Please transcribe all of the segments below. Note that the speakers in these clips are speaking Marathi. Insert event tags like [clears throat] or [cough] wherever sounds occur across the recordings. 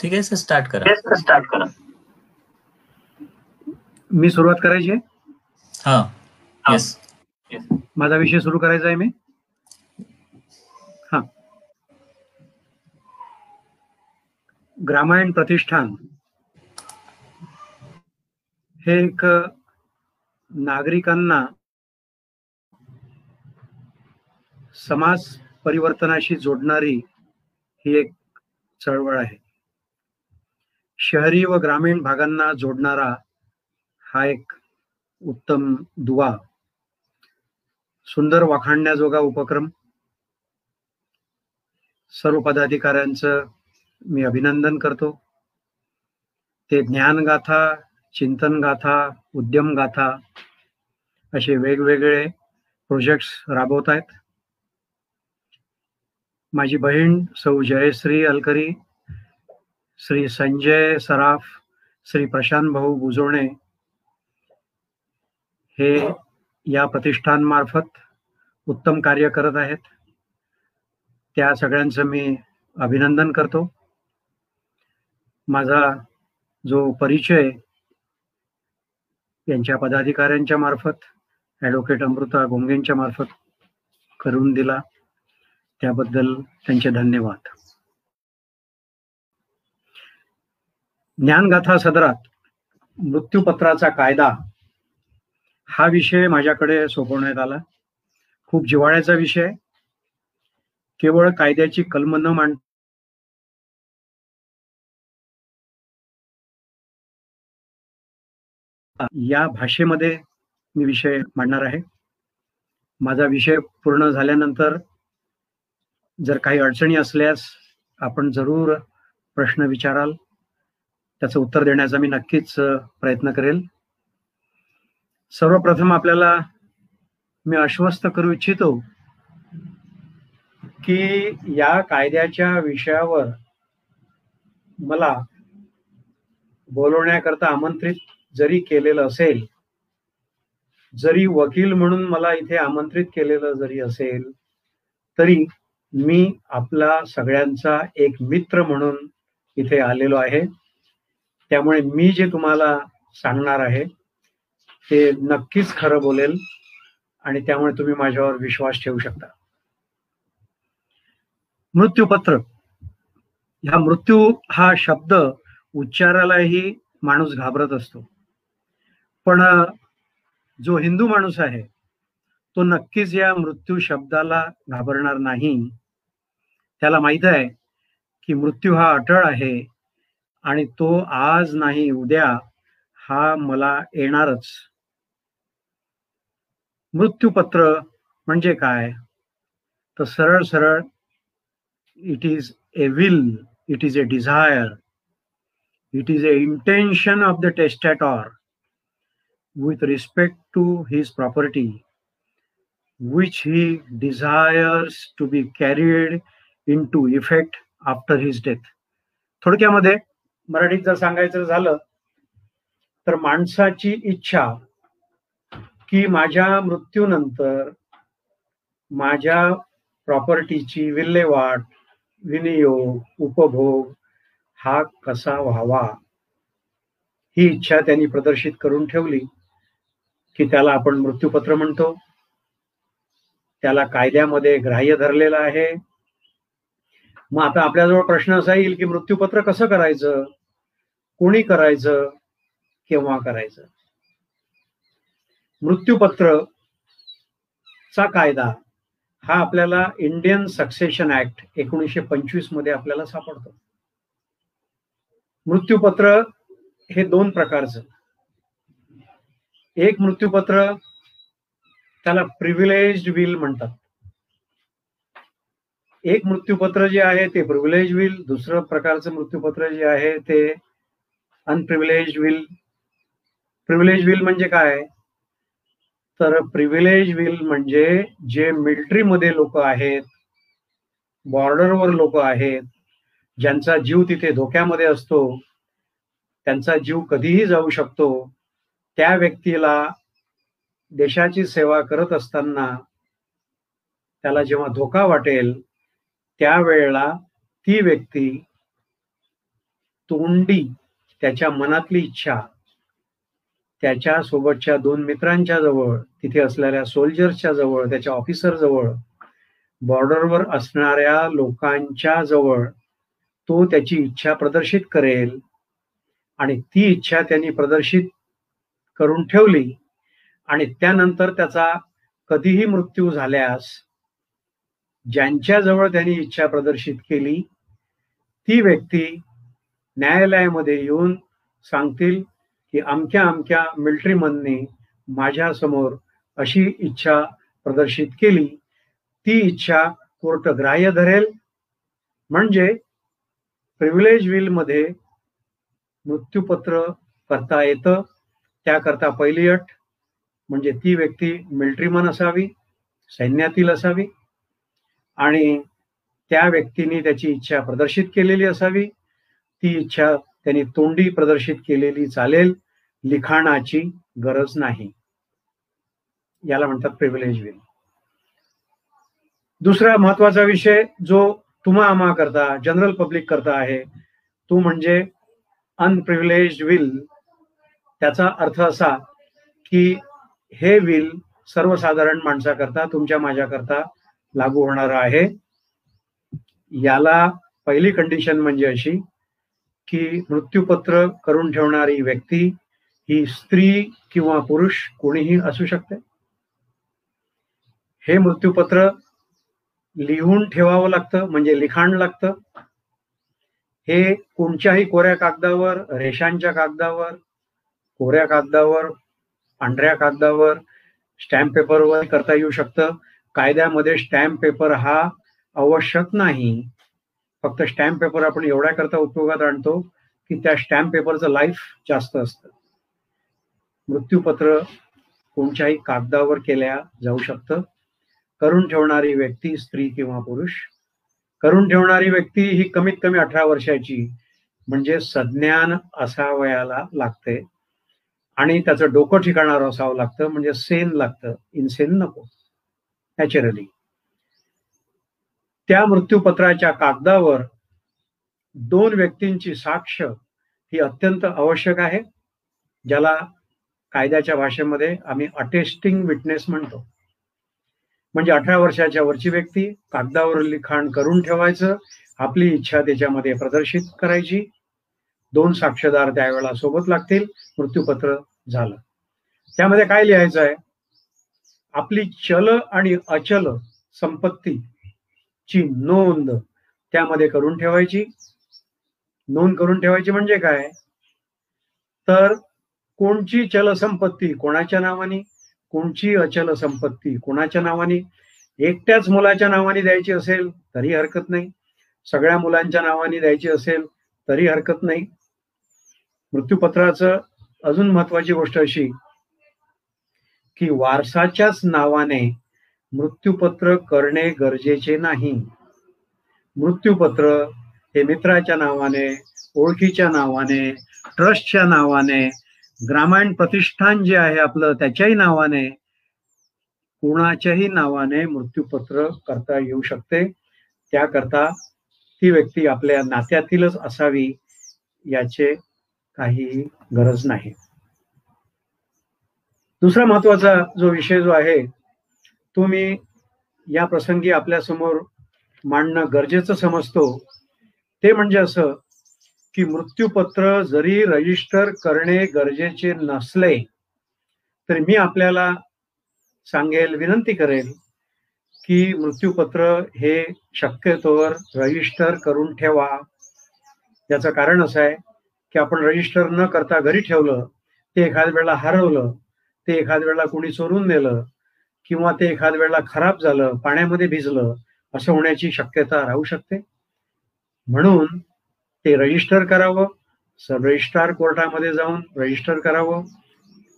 ठीक आहे सर स्टार्ट करा. स्टार्ट करा. मी सुरुवात करायची आहे? हा. येस माझा विषय सुरू करायचा आहे मी? हा. ग्रामायण प्रतिष्ठान. हे एक नागरिकांना समाज परिवर्तनाशी जोडणारी ही एक चळवळ आहे. शहरी व ग्रामीण भागांना जोडणारा हा एक उत्तम दुवा. सुंदर वाखाणण्याजोगा उपक्रम. सर्व पदाधिकाऱ्यांचं मी अभिनंदन करतो. ते ज्ञानगाथा चिंतन गाथा उद्यमगाथा असे वेगवेगळे प्रोजेक्ट्स राबवत आहेत माझी बहीण सौ जयश्री अलकरी श्री संजय सराफ श्री प्रशांत भाऊ बुजोणे हे या प्रतिष्ठानमार्फत उत्तम कार्य करत आहेत. त्या सगळ्यांचं मी अभिनंदन करतो. माझा जो परिचय यांच्या पदाधिकाऱ्यांच्या मार्फत ॲडव्होकेट अमृता गोंगेंच्या मार्फत करून दिला. त्याबद्दल त्यांचे धन्यवाद. ज्ञानगाथा सदरात मृत्यूपत्राचा कायदा हा विषय माझ्याकडे सोपवण्यात आला. खूप जिव्हाळ्याचा विषय केवळ कायद्याची कलम न मांड या भाषेमध्ये मी विषय मांडणार आहे. माझा विषय पूर्ण झाल्यानंतर जर काही अडचणी असल्यास आपण जरूर प्रश्न विचाराल. त्याचं उत्तर देण्याचा मी नक्कीच प्रयत्न करेल. सर्वप्रथम आपल्याला मी आश्वस्त करू इच्छितो की या कायद्याच्या विषयावर मला बोलवण्याकरता आमंत्रित जरी केलेलं असेल जरी वकील म्हणून मला इथे आमंत्रित केलेलं जरी असेल तरी मी आपला सगळ्यांचा एक मित्र म्हणून इथे आलेलो आहे. त्यामुळे मी जे तुम्हाला सांगणार आहे ते नक्कीच खरं बोलेल आणि त्यामुळे तुम्ही माझ्यावर विश्वास ठेवू शकता. मृत्यूपत्र. ह्या मृत्यू हा शब्द उच्चारालाही माणूस घाबरत असतो. पण जो हिंदू माणूस आहे तो नक्कीच या मृत्यू शब्दाला घाबरणार नाही. त्याला माहीत आहे की मृत्यू हा अटळ आहे आणि तो आज नाही उद्या हा मला येणारच. मृत्यूपत्र म्हणजे काय? तर सरळ सरळ it is a will it is a desire it is a intention of the testator with respect to his property, which he desires to be carried into effect after his death. थोडक्यामध्ये मराठीत जर सांगायचं झालं तर माणसाची इच्छा की माझ्या मृत्यूनंतर माझ्या प्रॉपर्टीची विल्हेवाट विनियोग उपभोग हा कसा व्हावा ही इच्छा त्यांनी प्रदर्शित करून ठेवली की त्याला आपण मृत्यूपत्र म्हणतो. त्याला कायद्यामध्ये ग्राह्य धरलेलं आहे. मग आता आपल्याजवळ प्रश्न असा येईल की मृत्यूपत्र कसं करायचं? कोणी करायचं? केव्हा करायचं? मृत्यूपत्र चा कायदा हा आपल्याला इंडियन सक्सेशन ऍक्ट एकोणीसशे पंचवीसमध्ये आपल्याला सापडतो. मृत्यूपत्र हे दोन प्रकारचं. एक मृत्यूपत्र त्याला प्रिव्हिलेज विल म्हणतात. एक मृत्यूपत्र जे आहे ते प्रिव्हिलेज विल दुसरं प्रकारचं मृत्यूपत्र जे आहे ते अनप्रिव्हिलेज विल प्रिव्हिलेज विल म्हणजे काय? तर प्रिव्हिलेज विल म्हणजे जे मिलिटरीमध्ये लोक आहेत बॉर्डरवर लोक आहेत ज्यांचा जीव तिथे धोक्यामध्ये असतो त्यांचा जीव कधीही जाऊ शकतो त्या व्यक्तीला देशाची सेवा करत असताना त्याला जेव्हा धोका वाटेल त्यावेळेला ती व्यक्ती तोंडी त्याच्या मनातली इच्छा त्याच्या सोबतच्या दोन मित्रांच्या जवळ तिथे असलेल्या सोल्जर्सच्या जवळ त्याच्या ऑफिसर जवळ बॉर्डरवर असणाऱ्या लोकांच्या जवळ तो त्याची इच्छा प्रदर्शित करेल आणि ती इच्छा त्यांनी प्रदर्शित करून ठेवली आणि त्यानंतर त्याचा कधीही मृत्यू झाल्यास ज्यांच्याजवळ त्यांनी इच्छा प्रदर्शित केली ती व्यक्ती न्यायालयामध्ये येऊन सांगतील की अमक्या अमक्या मिलिटरी मनने अशी इच्छा प्रदर्शित केली. ती इच्छा कोर्ट ग्राह्य धरेल. म्हणजे प्रिव्हिलेज विलमध्ये मृत्यूपत्र करता येतं. त्याकरता पहिली अट म्हणजे ती व्यक्ती मिल्ट्रीमन असावी सैन्यातील असावी आणि त्या व्यक्तीने त्याची इच्छा प्रदर्शित केलेली असावी. ती इच्छा त्यांनी तोंडी प्रदर्शित केलेली चालेल लिखाणाची गरज नाही. याला म्हणतात प्रिव्हिलेज विल दुसरा महत्त्वाचा विषय जो तुम्हा आम्हा करता जनरल पब्लिक करता आहे तो म्हणजे अनप्रिव्हिलेज विल त्याचा अर्थ असा की हे विल सर्वसाधारण माणसाकरता तुमच्या माझ्याकरता लागू होणार आहे. याला पहिली कंडिशन म्हणजे अशी की मृत्यूपत्र करून ठेवणारी व्यक्ती ही स्त्री किंवा पुरुष कोणीही असू शकते. हे मृत्यूपत्र लिहून ठेवावं लागतं म्हणजे लिखाण लागतं. हे कोणत्याही कोऱ्या कागदावर रेषांच्या कागदावर कोऱ्या कागदावर पांढऱ्या कागदावर स्टॅम्प पेपरवर करता येऊ शकतं. कायद्यामध्ये स्टॅम्प पेपर हा आवश्यक नाही. फक्त स्टॅम्प पेपर आपण एवढ्या करता उपयोगात आणतो की त्या स्टॅम्प पेपरचं लाईफ जास्त असतं. मृत्यूपत्र कोणत्याही कागदावर केल्या जाऊ शकतं. करून ठेवणारी व्यक्ती स्त्री किंवा पुरुष. करून ठेवणारी व्यक्ती ही कमीत कमी अठरा वर्षाची. म्हणजे सज्ञान असावयाला लागते. आणि त्याचं डोकं ठिकाणावर असावं लागतं म्हणजे सेन लागतं. इनसेन नको. नॅचरली त्या मृत्यूपत्राच्या कागदावर दोन व्यक्तींची साक्ष ही अत्यंत आवश्यक आहे ज्याला कायद्याच्या भाषेमध्ये आम्ही अटेस्टिंग विटनेस म्हणतो. म्हणजे अठरा वर्षाच्या वरची व्यक्ती कागदावर लिखाण करून ठेवायचं आपली इच्छा त्याच्यामध्ये प्रदर्शित करायची दोन साक्षीदार त्यावेळेला सोबत लागतील मृत्यूपत्र झालं. त्यामध्ये काय लिहायचं आहे? आपली चल आणि अचल संपत्तीची नोंद त्यामध्ये करून ठेवायची. नोंद करून ठेवायची म्हणजे काय? तर कोणची चल संपत्ती कोणाच्या नावाने? कोणची अचल संपत्ती कोणाच्या नावाने? एकट्याच मुलाच्या नावाने द्यायची असेल तरी हरकत नाही. सगळ्या मुलांच्या नावाने द्यायची असेल तरी हरकत नाही. मृत्यूपत्राचं अजून महत्वाची गोष्ट अशी की वारसाच्याच नावाने मृत्यूपत्र करणे गरजेचे नाही. मृत्यूपत्र हे मित्राच्या नावाने ओळखीच्या नावाने ट्रस्टच्या नावाने ग्रामीण प्रतिष्ठान जे आहे आपलं त्याच्याही नावाने कोणाच्याही नावाने मृत्यूपत्र करता येऊ शकते. त्याकरता ती व्यक्ती आपल्या नात्यातीलच असावी याचे काही गरज नाही. दुसरा महत्त्वाचा जो विषय जो आहे तो मी या प्रसंगी आपल्यासमोर मांडणं गरजेचं समजतो. ते म्हणजे असं की मृत्यूपत्र जरी रजिस्टर करणे गरजेचे नसले तरी मी आपल्याला सांगेल विनंती करेल की मृत्यूपत्र हे शक्यतोवर रजिस्टर करून ठेवा. याचं कारण असं आहे की आपण रजिस्टर न करता घरी ठेवलं ते एखाद्या वेळेला हरवलं ते एखाद्या वेळेला कोणी चोरून नेलं किंवा ते एखाद्या वेळेला खराब झालं पाण्यामध्ये भिजलं असं होण्याची शक्यता राहू शकते. म्हणून ते रजिस्टर करावं सब रजिस्ट्रार कोर्टामध्ये जाऊन रजिस्टर करावं.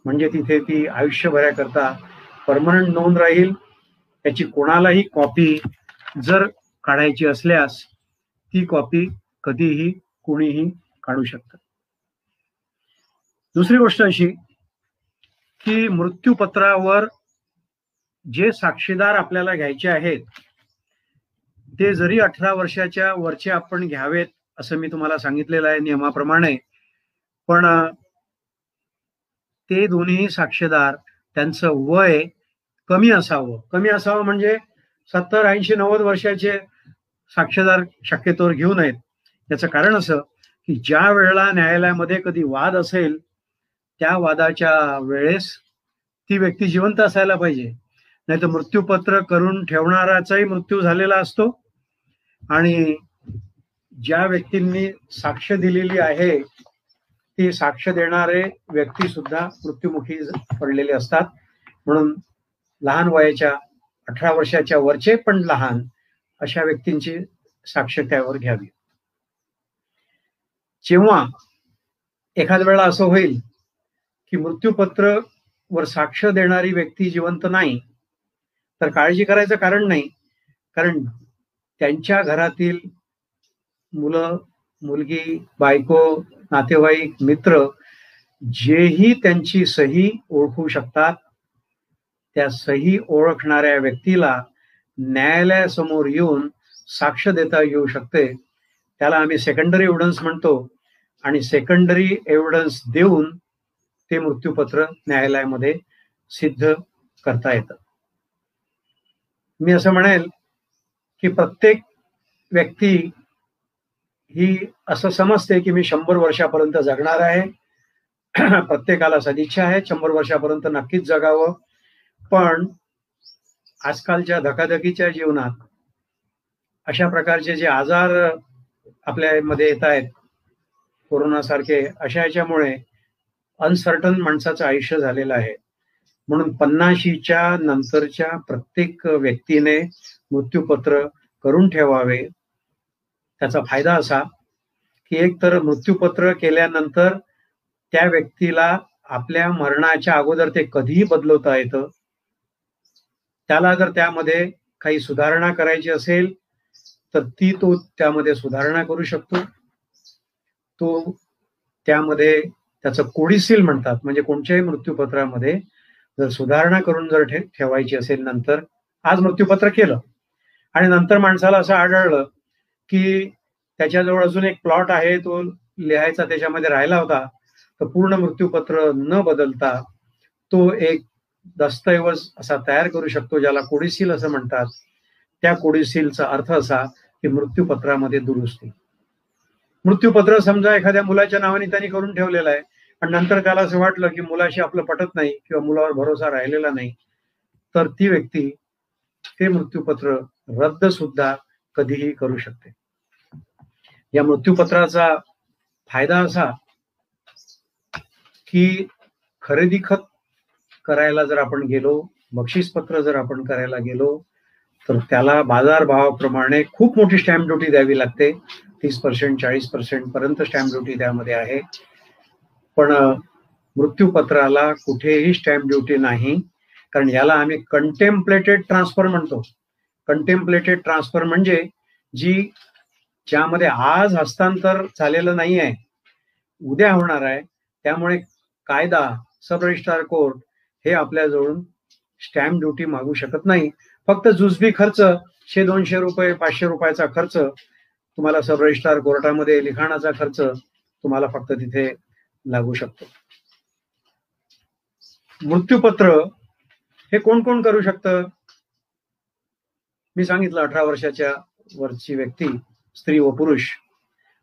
म्हणजे तिथे ती आयुष्यभराकरता परमनंट नोंद राहील. त्याची कोणालाही कॉपी जर काढायची असल्यास ती कॉपी कधीही कुणीही काढू शकतं. दुसरी गोष्ट अशी की मृत्यूपत्रावर जे साक्षीदार आपल्याला घ्यायचे आहेत ते जरी अठरा वर्षाच्या वरचे आपण घ्यावेत असं मी तुम्हाला सांगितलेलं आहे नियमाप्रमाणे पण ते दोन्ही साक्षीदार त्यांचं वय कमी असावं. कमी असावं म्हणजे सत्तर ऐंशी नव्वद वर्षाचे साक्षीदार शक्यतोवर घेऊ नयेत. याचं कारण असं की ज्या वेळेला न्यायालयामध्ये कधी वाद असेल त्या वादाच्या वेळेस ती व्यक्ती जिवंत असायला पाहिजे. नाही तर मृत्यूपत्र करून ठेवणाराचाही मृत्यू झालेला असतो. आणि ज्या व्यक्तींनी साक्ष दिलेली आहे ती साक्ष देणारे व्यक्ती सुद्धा मृत्युमुखी पडलेले असतात. म्हणून लहान वयाच्या अठरा वर्षाच्या वरचे पण लहान अशा व्यक्तींची साक्ष त्यावर घ्यावी. जेव्हा एखाद वेळा असं होईल की मृत्यूपत्र वर साक्ष देणारी व्यक्ती जिवंत नाही तर काळजी करायचं कारण नाही. कारण त्यांच्या घरातील मुलं मुलगी बायको नातेवाईक मित्र जेही त्यांची सही ओळखू शकतात त्या सही ओळखणाऱ्या व्यक्तीला न्यायालयासमोर येऊन साक्ष देता येऊ शकते. त्याला आम्ही सेकंडरी एव्हिडन्स म्हणतो आणि सेकंडरी एव्हिडन्स देऊन ते मृत्यूपत्र न्यायालयामध्ये सिद्ध करता येतं. मी असं म्हणेल की प्रत्येक व्यक्ती ही असं समजते की मी शंभर वर्षापर्यंत जगणार आहे. [clears throat] प्रत्येकाला सदिच्छा आहे शंभर वर्षापर्यंत नक्कीच जगावं. पण आजकालच्या धकाधकीच्या जीवनात अशा प्रकारचे जे आजार आपल्यामध्ये येत आहेत कोरोनासारखे अशा याच्यामुळे अनसर्टन माणसाचं आयुष्य झालेलं आहे. म्हणून पन्नाशीच्या नंतरच्या प्रत्येक व्यक्तीने मृत्यूपत्र करून ठेवावे. त्याचा फायदा असा की एक तर मृत्यूपत्र केल्यानंतर त्या व्यक्तीला आपल्या मरणाच्या अगोदर ते कधीही बदलवता येतं. त्याला जर त्यामध्ये काही सुधारणा करायची असेल तर ती तो त्यामध्ये सुधारणा करू शकतो. तो त्यामध्ये त्याचं कोडिसील म्हणतात. म्हणजे कोणत्याही मृत्यूपत्रामध्ये जर सुधारणा करून जर ठेवायची असेल नंतर आज मृत्यूपत्र केलं. आणि नंतर माणसाला असं आढळलं की त्याच्याजवळ अजून एक प्लॉट आहे तो लिहायचा त्याच्यामध्ये राहिला होता. तर पूर्ण मृत्यूपत्र न बदलता तो एक दस्तऐवज असा तयार करू शकतो ज्याला कोडिसील असं म्हणतात. त्या कोडिसीलचा अर्थ असा की मृत्यूपत्रामध्ये दुरुस्ती. मृत्यूपत्र समजा एखाद्या मुलाच्या नावाने त्यांनी करून ठेवलेलं आहे. पण नंतर त्याला असं वाटलं की मुलाशी आपलं पटत नाही किंवा मुलावर भरोसा राहिलेला नाही तर ती व्यक्ती ते मृत्यूपत्र रद्द सुद्धा कधीही करू शकते. या मृत्यूपत्राचा फायदा असा की खरेदी खत करायला जर आपण गेलो बक्षीस पत्र जर आपण करायला गेलो तर त्याला बाजारभावाप्रमाणे खूप मोठी स्टॅम्प ड्युटी द्यावी लागते. तीस पर्सेंट चाळीस पर्सेंट पर्यंत स्टॅम्प ड्युटी त्यामध्ये आहे. पण मृत्यूपत्राला कुठेही स्टॅम्प ड्युटी नाही. कारण याला आम्ही कंटेम्प्लेटेड ट्रान्सफर म्हणतो. कंटेम्प्लेटेड ट्रान्सफर म्हणजे जी ज्यामध्ये आज हस्तांतर झालेलं नाही आहे उद्या होणार आहे त्यामुळे कायदा सब रजिस्ट्रार कोर्ट हे आपल्याजवळून स्टॅम्प ड्युटी मागू शकत नाही. फक्त जुजबी खर्च शे दोनशे रुपये पाचशे रुपयाचा खर्च तुम्हाला सब रजिस्ट्रार कोर्टामध्ये लिखाणाचा खर्च तुम्हाला फक्त तिथे लागू शकतो. मृत्यूपत्र हे कोण कोण करू शकतं? मी सांगितलं अठरा वर्षाच्या वरची व्यक्ती स्त्री व पुरुष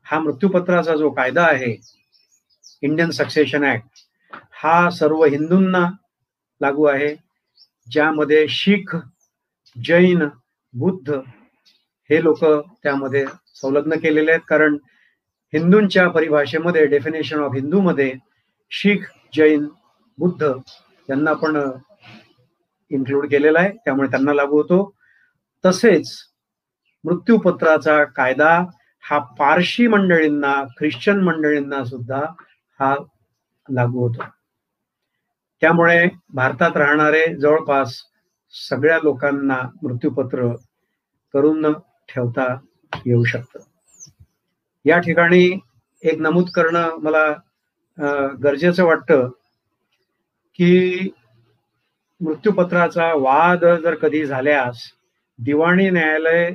हा मृत्यूपत्राचा जो कायदा आहे इंडियन सक्सेशन ऍक्ट हा सर्व हिंदूंना लागू आहे ज्यामध्ये शीख जैन बुद्ध हे लोक त्यामध्ये संलग्न केलेले आहेत. कारण हिंदूंच्या परिभाषेमध्ये डेफिनेशन ऑफ हिंदूमध्ये शीख जैन बुद्ध यांना पण इन्क्लूड केलेला आहे. त्यामुळे त्यांना लागू होतो. तसेच मृत्यूपत्राचा कायदा हा पारशी मंडळींना ख्रिश्चन मंडळींना सुद्धा हा लागू होतो. त्यामुळे भारतात राहणारे जवळपास सगळ्या लोकांना मृत्यूपत्र करून ठेवता येऊ शकतं. या ठिकाणी एक नमूद करणं मला गरजेचं वाटतं की मृत्यूपत्राचा वाद जर कधी झाल्यास दिवाणी न्यायालय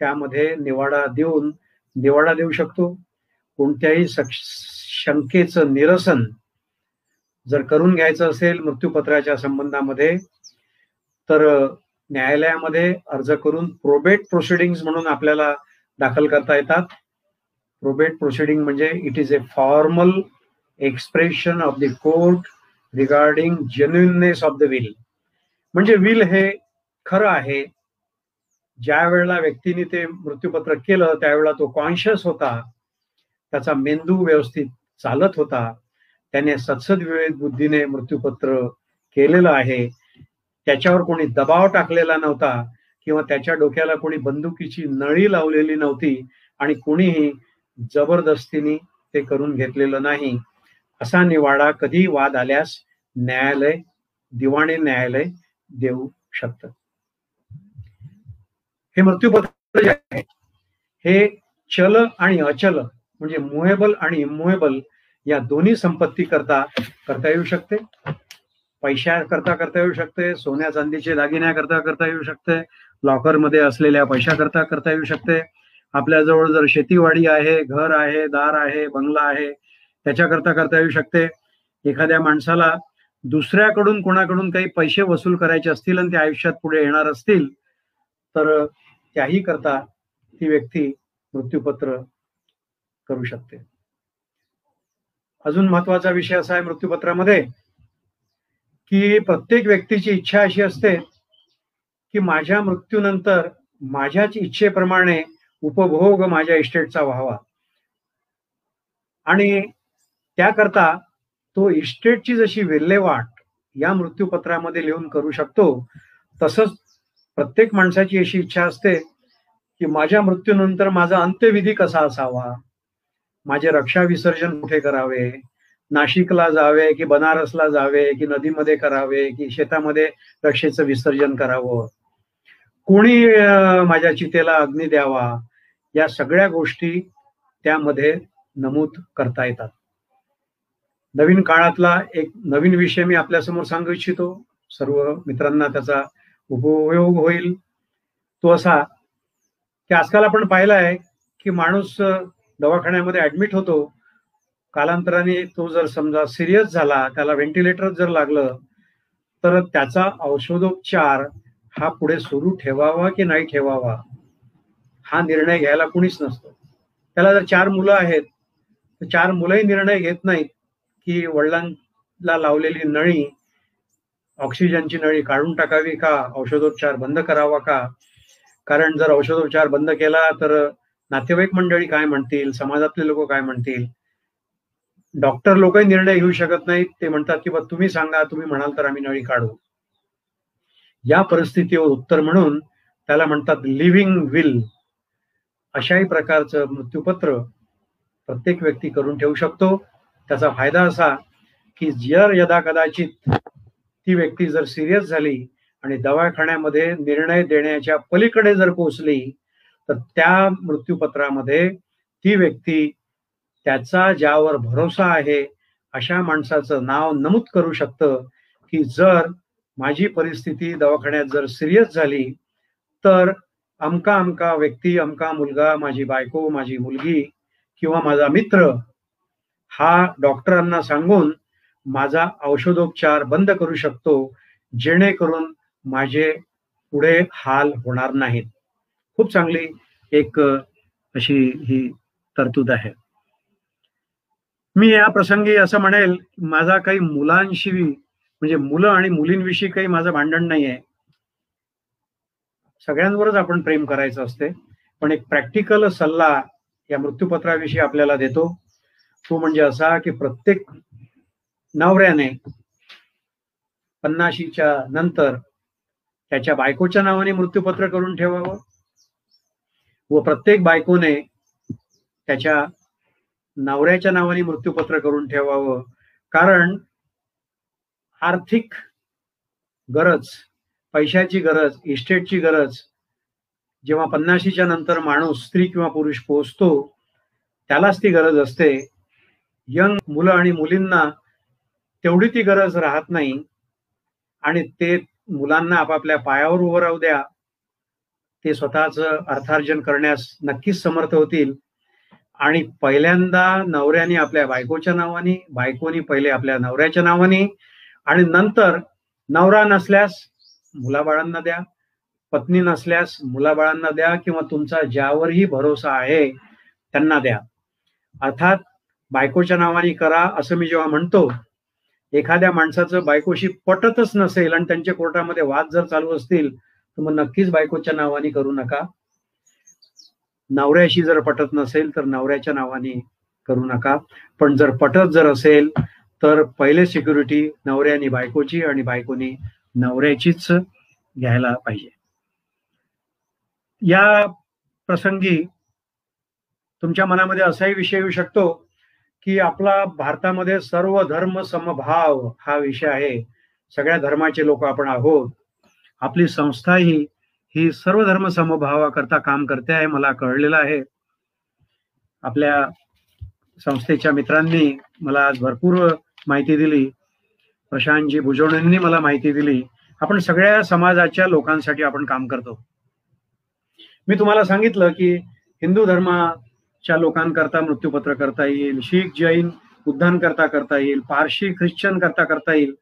त्यामध्ये निवाडा देऊन निवाडा देऊ शकतो. कोणत्याही शंकेचं निरसन जर करून घ्यायचं असेल मृत्यूपत्राच्या संबंधामध्ये तर न्यायालयामध्ये अर्ज करून प्रोबेट प्रोसिडिंग म्हणून आपल्याला दाखल करता येतात. प्रोबेट प्रोसिडिंग म्हणजे it is a formal expression of the court regarding genuineness of the will म्हणजे विल हे खरं आहे. ज्या वेळेला व्यक्तीने ते मृत्यूपत्र केलं त्यावेळेला तो कॉन्शियस होता. त्याचा मेंदू व्यवस्थित चालत होता. त्याने सत्सद विवेक बुद्धीने मृत्यूपत्र केलेलं आहे. त्याच्यावर कोणी दबाव टाकलेला नव्हता किंवा त्याच्या डोक्याला कोणी बंदुकीची नळी लावलेली नव्हती आणि कोणीही जबरदस्तीने ते करून घेतलेलं नाही. असा निवाडा कधी वाद आल्यास न्यायालय दिवाणे न्यायालय देऊ शकत. हे मृत्यूपत्र जे आहे हे चल आणि अचल म्हणजे मुएबल आणि इमुएबल या दोन्ही संपत्ती करता करता येऊ शकते. पैशा करता करता येऊ शकते सोन्या चांदीचे दागिन्या करता करता येऊ शकते लॉकरमध्ये असलेल्या पैशा करता करता येऊ शकते. आपल्याजवळ जर शेतीवाडी आहे घर आहे दार आहे बंगला आहे त्याच्याकरता करता येऊ शकते. एखाद्या माणसाला दुसऱ्याकडून कोणाकडून काही पैसे वसूल करायचे असतील आणि ते आयुष्यात पुढे येणार असतील तर त्याही करता ती व्यक्ती मृत्यूपत्र करू शकते. अजून महत्त्वाचा विषय असा आहे मृत्यूपत्रामध्ये की प्रत्येक व्यक्तीची इच्छा अशी असते की माझ्या मृत्यूनंतर माझ्याच इच्छेप्रमाणे उपभोग माझ्या इस्टेटचा व्हावा. आणि त्याकरता तो इस्टेटची जशी विल्हेवाट या मृत्यूपत्रामध्ये लिहून करू शकतो तसंच प्रत्येक माणसाची अशी इच्छा असते की माझ्या मृत्यूनंतर माझा अंत्यविधी कसा असावा? माझे रक्षा विसर्जन कुठे करावे? नाशिकला जावे की बनारसला जावे की नदीमध्ये करावे की शेतामध्ये रक्षेचं विसर्जन करावं? कोणी माझ्या चितेला अग्नी द्यावा? या सगळ्या गोष्टी त्यामध्ये नमूद करता येतात. नवीन काळातला एक नवीन विषय मी आपल्यासमोर सांगू इच्छितो. सर्व मित्रांना त्याचा उपयोग होईल. तो असा की आजकाल आपण पाहिला आहे की माणूस दवाखान्यामध्ये ऍडमिट होतो. कालांतराने तो जर समजा सिरियस झाला त्याला व्हेंटिलेटर जर लागलं तर त्याचा औषधोपचार हा पुढे सुरू ठेवावा की नाही ठेवावा? हा निर्णय घ्यायला कुणीच नसतो. त्याला जर चार मुलं आहेत तर चार मुलंही निर्णय घेत नाहीत की वडिलांना लावलेली नळी ऑक्सिजनची नळी काढून टाकावी का? औषधोपचार बंद करावा का? कारण जर औषधोपचार बंद केला तर नातेवाईक मंडळी काय म्हणतील? समाजातले लोक काय म्हणतील? डॉक्टर लोकही निर्णय घेऊ शकत नाहीत. ते म्हणतात की बा तुम्ही सांगा तुम्ही म्हणाल तर आम्ही नळी काढू. या परिस्थितीवर उत्तर म्हणून त्याला म्हणतात लिव्हिंग विल. अशाही प्रकारचं मृत्यूपत्र प्रत्येक व्यक्ती करून ठेवू शकतो. त्याचा फायदा असा की जर यदा कदाचित ती व्यक्ती जर सिरियस झाली आणि दवाखान्यामध्ये निर्णय देण्याच्या पलीकडे जर पोचली तर त्या मृत्यूपत्रामध्ये ती व्यक्ती त्याचा ज्यावर भरोसा आहे अशा माणसाचं नाव नमूद करू शकतं की जर माझी परिस्थिती दवाखान्यात जर सिरियस झाली तर अमका अमका व्यक्ती अमका मुलगा माझी बायको माझी मुलगी किंवा माझा मित्र हा डॉक्टरांना सांगून माझा औषधोपचार बंद करू शकतो जेणेकरून माझे पुढे हाल होणार नाहीत. खूप चांगली एक अशी ही तरतूद आहे. मी या प्रसंगी असं म्हणेल माझा काही मुलांशी म्हणजे मुलं आणि मुलींविषयी काही माझं भांडण नाही आहे सगळ्यांवरच आपण प्रेम करायचं असते पण एक प्रॅक्टिकल सल्ला या मृत्यूपत्राविषयी आपल्याला देतो. तो म्हणजे असा की प्रत्येक नवऱ्याने पन्नाशीच्या नंतर त्याच्या बायकोच्या नावाने मृत्यूपत्र करून ठेवावं व प्रत्येक बायकोने त्याच्या नवऱ्याच्या नावाने मृत्यूपत्र करून ठेवावं. कारण आर्थिक गरज पैशाची गरज इस्टेटची गरज जेव्हा पन्नाशीच्या नंतर माणूस स्त्री किंवा पुरुष पोहोचतो त्यालाच ती गरज असते. यंग मुलं आणि मुलींना तेवढी ती गरज राहत नाही आणि ते मुलांना आपापल्या पायावर उभं राहू द्या. ते स्वतःच अर्थार्जन करण्यास नक्कीच समर्थ होतील. आणि पहिल्यांदा नवऱ्याने आपल्या बायकोच्या नावाने बायकोनी पहिले आपल्या नवऱ्याच्या नावाने आणि नंतर नवरा नसल्यास मुलाबाळांना द्या. पत्नी नसल्यास मुलाबाळांना द्या किंवा तुमचा ज्यावरही भरोसा आहे त्यांना द्या. अर्थात बायकोच्या नावाने करा असं मी जेव्हा म्हणतो एखाद्या माणसाचं बायकोशी पटतच नसेल आणि त्यांच्या कोर्टामध्ये वाद जर चालू असतील तर मग नक्कीच बायकोच्या नावाने करू नका. नवऱ्याशी जर पटत नसेल तर नवऱ्याच्या नावाने करू नका. पण जर पटत जर असेल तर पहिले सिक्युरिटी नवऱ्याने बायकोची आणि बायकोनी नवऱ्याचीच घ्यायला पाहिजे. या प्रसंगी तुमच्या मनामध्ये असाही विषय येऊ शकतो की आपला भारतामध्ये सर्व धर्म समभाव हा विषय आहे. सगळ्या धर्माचे लोक आपण आहोत. आपली संस्था ही ही सर्व धर्म समभावाकरता काम करते आहे मला कळलेलं आहे. आपल्या संस्थेच्या मित्रांनी मला आज भरपूर माहिती दिली. प्रशांतजी भुजवणींनी मला माहिती दिली. आपण सगळ्या समाजाच्या लोकांसाठी आपण काम करतो. मी तुम्हाला सांगितलं की हिंदू धर्माच्या लोकांकरता मृत्यूपत्र करता येईल शीख जैन उद्धान करता करता येईल पारशी ख्रिश्चन करता करता येईल.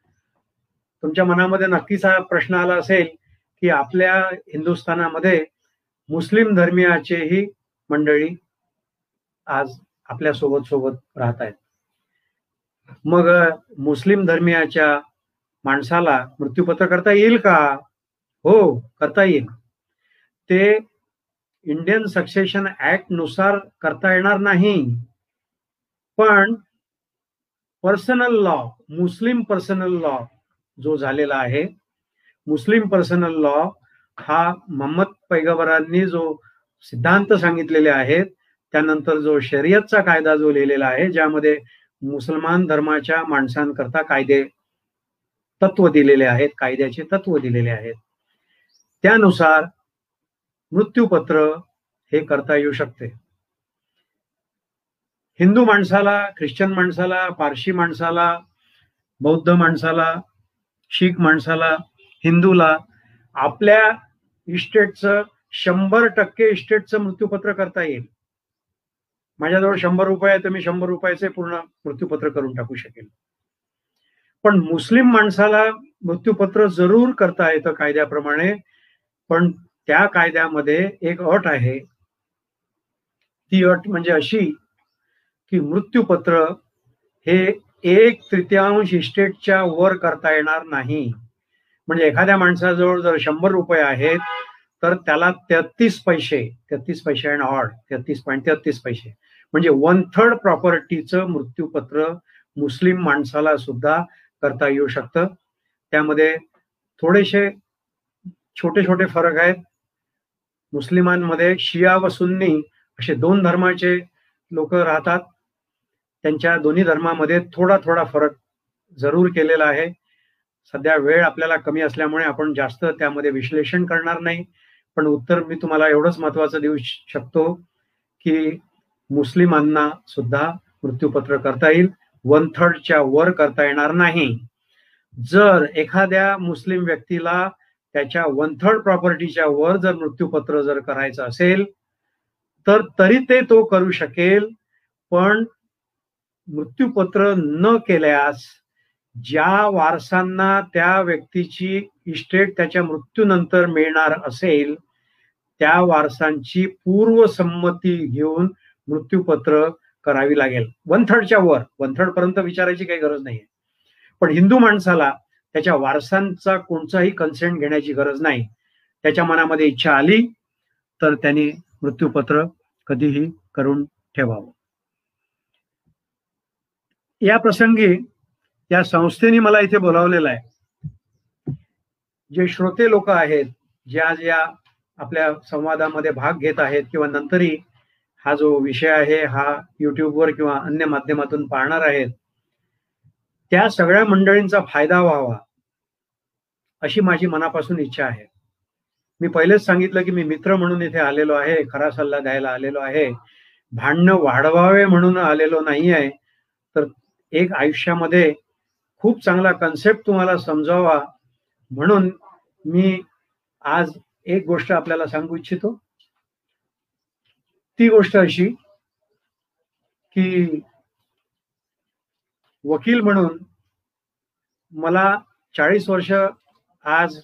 तुमच्या मनामध्ये नक्कीच हा प्रश्न आला असेल की आपल्या हिंदुस्थानामध्ये मुस्लिम धर्मियाचेही मंडळी आज आपल्यासोबत सोबत राहत आहेत मग मुस्लिम धर्मियाच्या माणसाला मृत्यूपत्र करता येईल का? हो करता येईल. ते इंडियन सक्सेशन ऍक्टनुसार करता येणार नाही. पण personal law Muslim personal law जो झालेला आहे मुस्लिम पर्सनल लॉ हा मोहम्मद पैगंबरांनी जो सिद्धांत सांगितलेले आहेत त्यानंतर जो शर्यतचा कायदा जो लिहिलेला आहे ज्यामध्ये मुसलमान धर्माच्या माणसांकरता कायदे तत्व दिलेले आहेत कायद्याचे तत्व दिलेले आहेत. त्यानुसार मृत्यूपत्र हे करता येऊ शकते. हिंदू माणसाला ख्रिश्चन माणसाला पारशी माणसाला बौद्ध माणसाला शीख माणसाला हिंदूला आपल्या इस्टेटचं शंभर टक्के इस्टेटचं मृत्यूपत्र करता येईल. माझ्याजवळ शंभर रुपये आहे तर मी शंभर रुपयाचे पूर्ण मृत्यूपत्र करून टाकू शकेल. पण मुस्लिम माणसाला मृत्यूपत्र जरूर करता येतं कायद्याप्रमाणे पण त्या कायद्यामध्ये एक अट आहे. ती अट म्हणजे अशी की मृत्यूपत्र हे एक तृतीयांश इस्टेटच्या वर करता येणार नाही. म्हणजे एखाद्या माणसाजवळ जर शंभर रुपये आहेत तर त्याला तेहतीस पैसे तेहतीस पैसे अँड ऑड तेहतीस पॉईंट तेहतीस पैसे. म्हणजे वन थर्ड प्रॉपर्टीचं मृत्यूपत्र मुस्लिम माणसाला सुद्धा करता येऊ शकतं. त्यामध्ये थोडेसे छोटे छोटे फरक आहेत. मुस्लिमांमध्ये शिया व सुन्नी असे दोन धर्माचे लोक राहतात. त्यांच्या दोन्ही धर्मामध्ये थोडा थोडा फरक जरूर केलेला आहे. सध्या वेळ आपल्याला कमी असल्यामुळे आपण जास्त त्यामध्ये विश्लेषण करणार नाही. पण उत्तर मी तुम्हाला एवढंच महत्वाचं देऊ शकतो की मुस्लिमांना सुद्धा मृत्यूपत्र करता येईल. वन थर्डच्या वर करता येणार नाही. जर एखाद्या मुस्लिम व्यक्तीला त्याच्या वन थर्ड प्रॉपर्टीच्या वर जर मृत्यूपत्र जर करायचं असेल तर तरी ते तो करू शकेल. पण मृत्यूपत्र न केल्यास ज्या वारसांना त्या व्यक्तीची इस्टेट त्याच्या मृत्यूनंतर मिळणार असेल त्या वारसांची पूर्वसंमती घेऊन मृत्यूपत्र करावी लागेल. वन थर्डच्या वर वन थर्ड पर्यंत विचारायची काही गरज नाहीये. पण हिंदू माणसाला त्याच्या वारसांचा कोणताही कन्सेंट घेण्याची गरज नाही. त्याच्या मनामध्ये इच्छा आली तर त्यांनी मृत्यूपत्र कधीही करून ठेवावं. या प्रसंगी या संस्थेने मला इथे बोलावलेलं आहे. जे श्रोते लोक आहेत ज्या ज्या आपल्या संवादामध्ये भाग घेत आहेत किंवा नंतरही हा जो विषय आहे हा युट्यूबवर किंवा अन्य माध्यमातून पाहणार आहेत त्या सगळ्या मंडळींचा फायदा व्हावा अशी माझी मनापासून इच्छा आहे. मी पहिलेच सांगितलं की मी मित्र म्हणून इथे आलेलो आहे खरा सल्ला द्यायला आलेलो आहे. भांडणं वाढवावे म्हणून आलेलो नाही आहे तर एक आयुष्यामध्ये खूप चांगला कन्सेप्ट तुम्हाला समजावा म्हणून मी आज एक गोष्ट आपल्याला सांगू इच्छितो. ती गोष्ट अशी की वकील म्हणून मला चाळीस वर्ष आज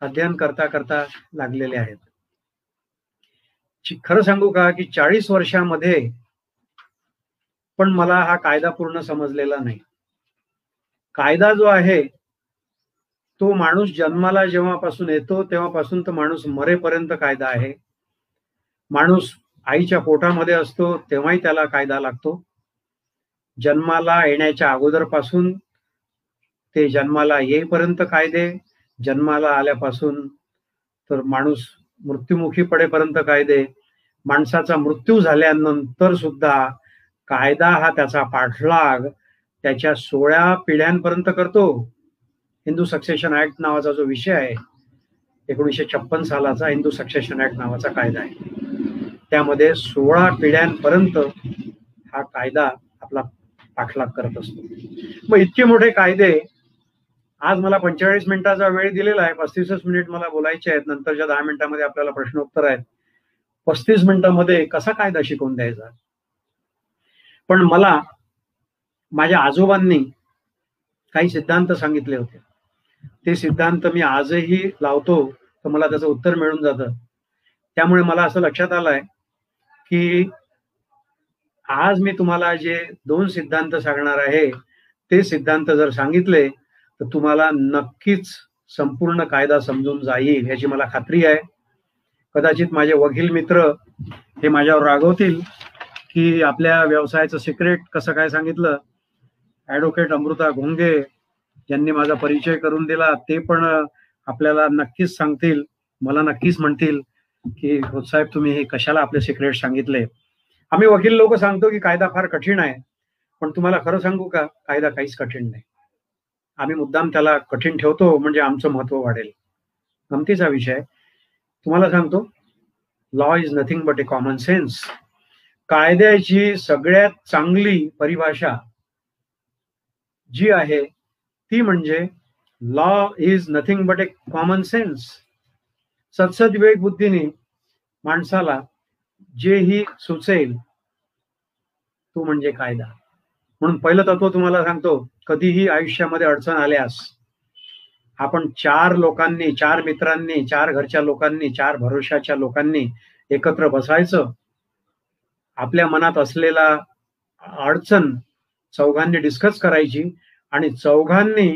अध्ययन करता करता लागलेले आहेत. खरं सांगू का की चाळीस वर्षामध्ये पण मला हा कायदा पूर्ण समजलेला नाही. कायदा जो आहे तो माणूस जन्माला जेव्हापासून येतो तेव्हापासून तर माणूस मरेपर्यंत कायदा आहे. माणूस आईच्या पोटामध्ये असतो तेव्हाही त्याला कायदा लागतो. जन्माला येण्याच्या अगोदरपासून ते जन्माला येईपर्यंत कायदे जन्माला आल्यापासून तर माणूस मृत्युमुखी पडेपर्यंत कायदे माणसाचा मृत्यू झाल्यानंतर सुद्धा कायदा हा त्याचा पाठलाग त्याच्या सोळा पिढ्यांपर्यंत करतो. हिंदू सक्सेशन ऍक्ट नावाचा जो विषय आहे एकोणीसशे छप्पन सालाचा हिंदू सक्सेशन ऍक्ट नावाचा कायदा आहे. त्यामध्ये सोळा पिढ्यांपर्यंत हा कायदा आपला पाठलाग करत असतो. मग इतके मोठे कायदे आज मला पंचेचाळीस मिनिटाचा वेळ दिलेला आहे पस्तीसच मिनिट मला बोलायचे आहेत नंतरच्या दहा मिनिटांमध्ये आपल्याला प्रश्नोत्तर आहेत. पस्तीस मिनिटांमध्ये कसा कायदा शिकवून द्यायचा? पण मला माझ्या आजोबांनी काही सिद्धांत सांगितले होते. ते सिद्धांत मी आजही लावतो तर मला त्याचं उत्तर मिळून जातं. त्यामुळे मला असं लक्षात आलंय की आज मी तुम्हाला जे दोन सिद्धांत सांगणार आहे ते सिद्धांत जर सांगितले तर तुम्हाला नक्कीच संपूर्ण कायदा समजून जाईल याची मला खात्री आहे. कदाचित माझे वकील मित्र हे माझ्यावर रागवतील की आपल्या व्यवसायाचं सिक्रेट कसं काय सांगितलं? ऍडव्होकेट अमृता घोंगे ज्यांनी माझा परिचय करून दिला ते पण आपल्याला नक्कीच सांगतील मला नक्कीच म्हणतील. की साहेब तुम्ही हे कशाला आपले सिक्रेट सांगितले? आम्ही वकील लोक सांगतो की कायदा फार कठीण आहे पण तुम्हाला खरं सांगू का? कायदा काहीच कठीण नाही. आम्ही मुद्दाम त्याला कठीण ठेवतो म्हणजे आमचं महत्त्व वाढेल. गमतीचा विषय. तुम्हाला सांगतो law is nothing but a common sense कायद्याची सगळ्यात चांगली परिभाषा जी आहे ती म्हणजे law is nothing but a common sense सत्सद विवेक बुद्धीने माणसाला जेही सुचेल तो म्हणजे कायदा. म्हणून पहिलं तत्व तुम्हाला सांगतो कधीही आयुष्यामध्ये अडचण आल्यास आपण चार लोकांनी चार मित्रांनी चार घरच्या लोकांनी चार भरोशाच्या लोकांनी एकत्र बसायचं. आपल्या मनात असलेला अडचण चौघांनी डिस्कस करायची आणि चौघांनी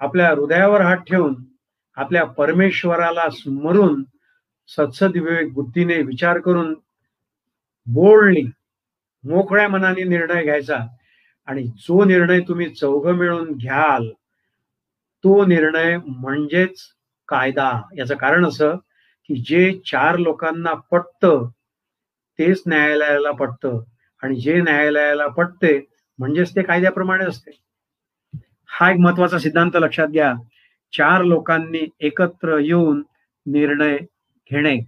आपल्या हृदयावर हात ठेवून आपल्या परमेश्वराला स्मरून सत्सद विवेक बुद्धीने विचार करून बोलणी मोकळ्या मनाने निर्णय घ्यायचा आणि जो निर्णय तुम्ही चौघ मिळून घ्याल तो निर्णय म्हणजेच कायदा. याचं कारण असं की जे चार लोकांना पटतं तेच न्यायालयाला पटतं आणि जे न्यायालयाला पटते म्हणजेच ते कायद्याप्रमाणे असते. हा एक महत्त्वाचा सिद्धांत लक्षात घ्या. चार लोकांनी एकत्र येऊन निर्णय घेणे.